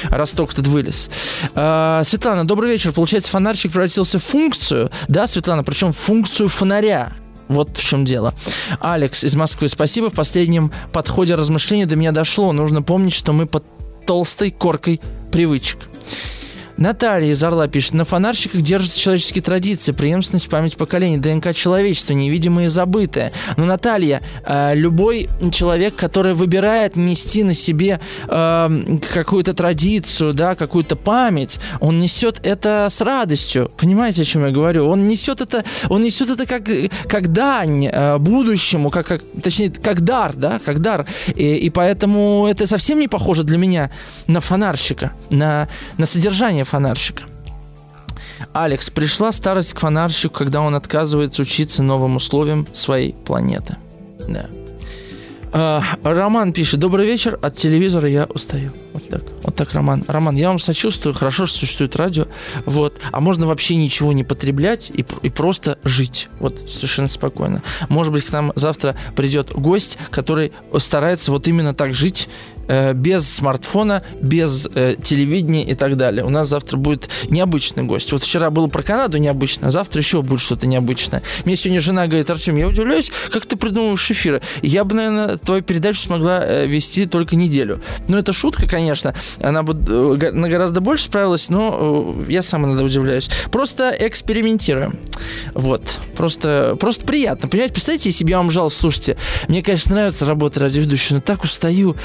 Росток тут вылез. А, Светлана, добрый вечер. Получается, фонарчик превратился в функцию, да, Светлана, причем в функцию фонаря. Вот в чем дело. Алекс из Москвы, спасибо. В последнем подходе размышления до меня дошло. Нужно помнить, что мы под толстой коркой привычек. Наталья из Орла пишет, на фонарщиках держатся человеческие традиции, преемственность, память поколений, ДНК человечества, невидимые и забытые. Но, Наталья, э, любой человек, который выбирает нести на себе э, какую-то традицию, да, какую-то память, он несет это с радостью. Понимаете, о чем я говорю? Он несет это, он несет это как, как дань э, будущему, как, как, точнее, как дар, да, как дар. И, и поэтому это совсем не похоже для меня на фонарщика, на, на содержание фонарщика. Алекс, пришла старость к фонарщику, когда он отказывается учиться новым условиям своей планеты. Да. А, Роман пишет, добрый вечер, от телевизора я устаю. Вот так, вот так, Роман. Роман, я вам сочувствую, хорошо, что существует радио, вот, а можно вообще ничего не потреблять и, и просто жить, вот, совершенно спокойно. Может быть, к нам завтра придет гость, который старается вот именно так жить, э, без смартфона, без э, телевидения и так далее. У нас завтра будет необычный гость. Вот вчера было про Канаду необычно, а завтра еще будет что-то необычное. Мне сегодня жена говорит, Артем, я удивляюсь, как ты придумываешь эфиры. Я бы, наверное, твою передачу смогла э, вести только неделю. Ну, это шутка, конечно. Она бы э, на гораздо больше справилась, но э, я сам иногда удивляюсь. Просто экспериментируем. Вот. Просто, просто приятно. Понимаете, представьте, если бы я вам жал, слушайте, мне, конечно, нравится работа радиоведущего, но так устаю.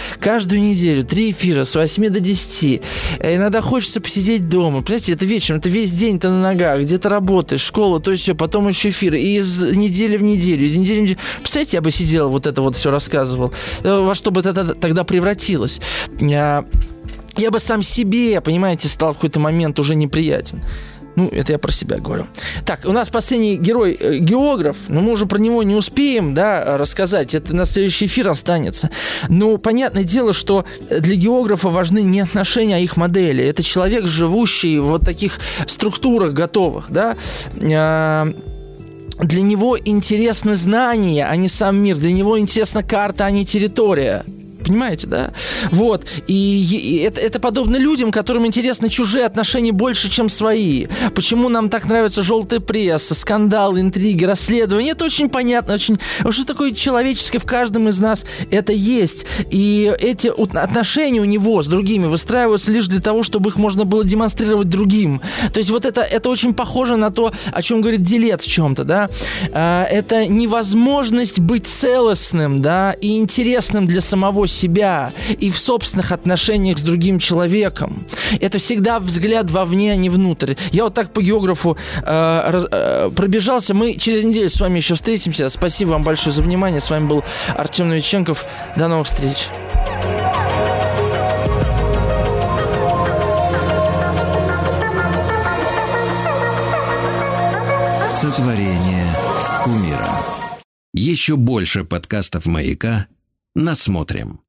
Каждую неделю три эфира с 8 до 10. Иногда хочется посидеть дома. Понимаете, это вечером, это весь день ты на ногах, где-то работаешь, школа, то есть все, потом еще эфиры. И из недели в неделю, из недели в неделю. Представляете, я бы сидел, вот это вот все рассказывал. Э, во что бы это тогда превратилось? Я, я бы сам себе, понимаете, стал в какой-то момент уже неприятен. Ну, это я про себя говорю. Так, у нас последний герой э, географ, но мы уже про него не успеем, да, рассказать. Это на следующий эфир останется. Но понятное дело, что для географа важны не отношения, а их модели. Это человек, живущий в вот таких структурах готовых, да. А, для него интересны знания, а не сам мир. Для него интересна карта, а не территория. Понимаете, да? Вот. И, и это, это подобно людям, которым интересны чужие отношения больше, чем свои. Почему нам так нравится желтая пресса, скандалы, интриги, расследования? Это очень понятно, очень... Что такое человеческое в каждом из нас это есть. И эти отношения у него с другими выстраиваются лишь для того, чтобы их можно было демонстрировать другим. То есть вот это, это очень похоже на то, о чем говорит Делец в чем-то, да? А, это невозможность быть целостным, да, и интересным для самого себя и в собственных отношениях с другим человеком. Это всегда взгляд вовне, а не внутрь. Я вот так по географу э, раз, э, пробежался. Мы через неделю с вами еще встретимся. Спасибо вам большое за внимание. С вами был Артем Новиченков. До новых встреч. Сотворение умира. Еще больше подкастов «Маяка» насмотрим.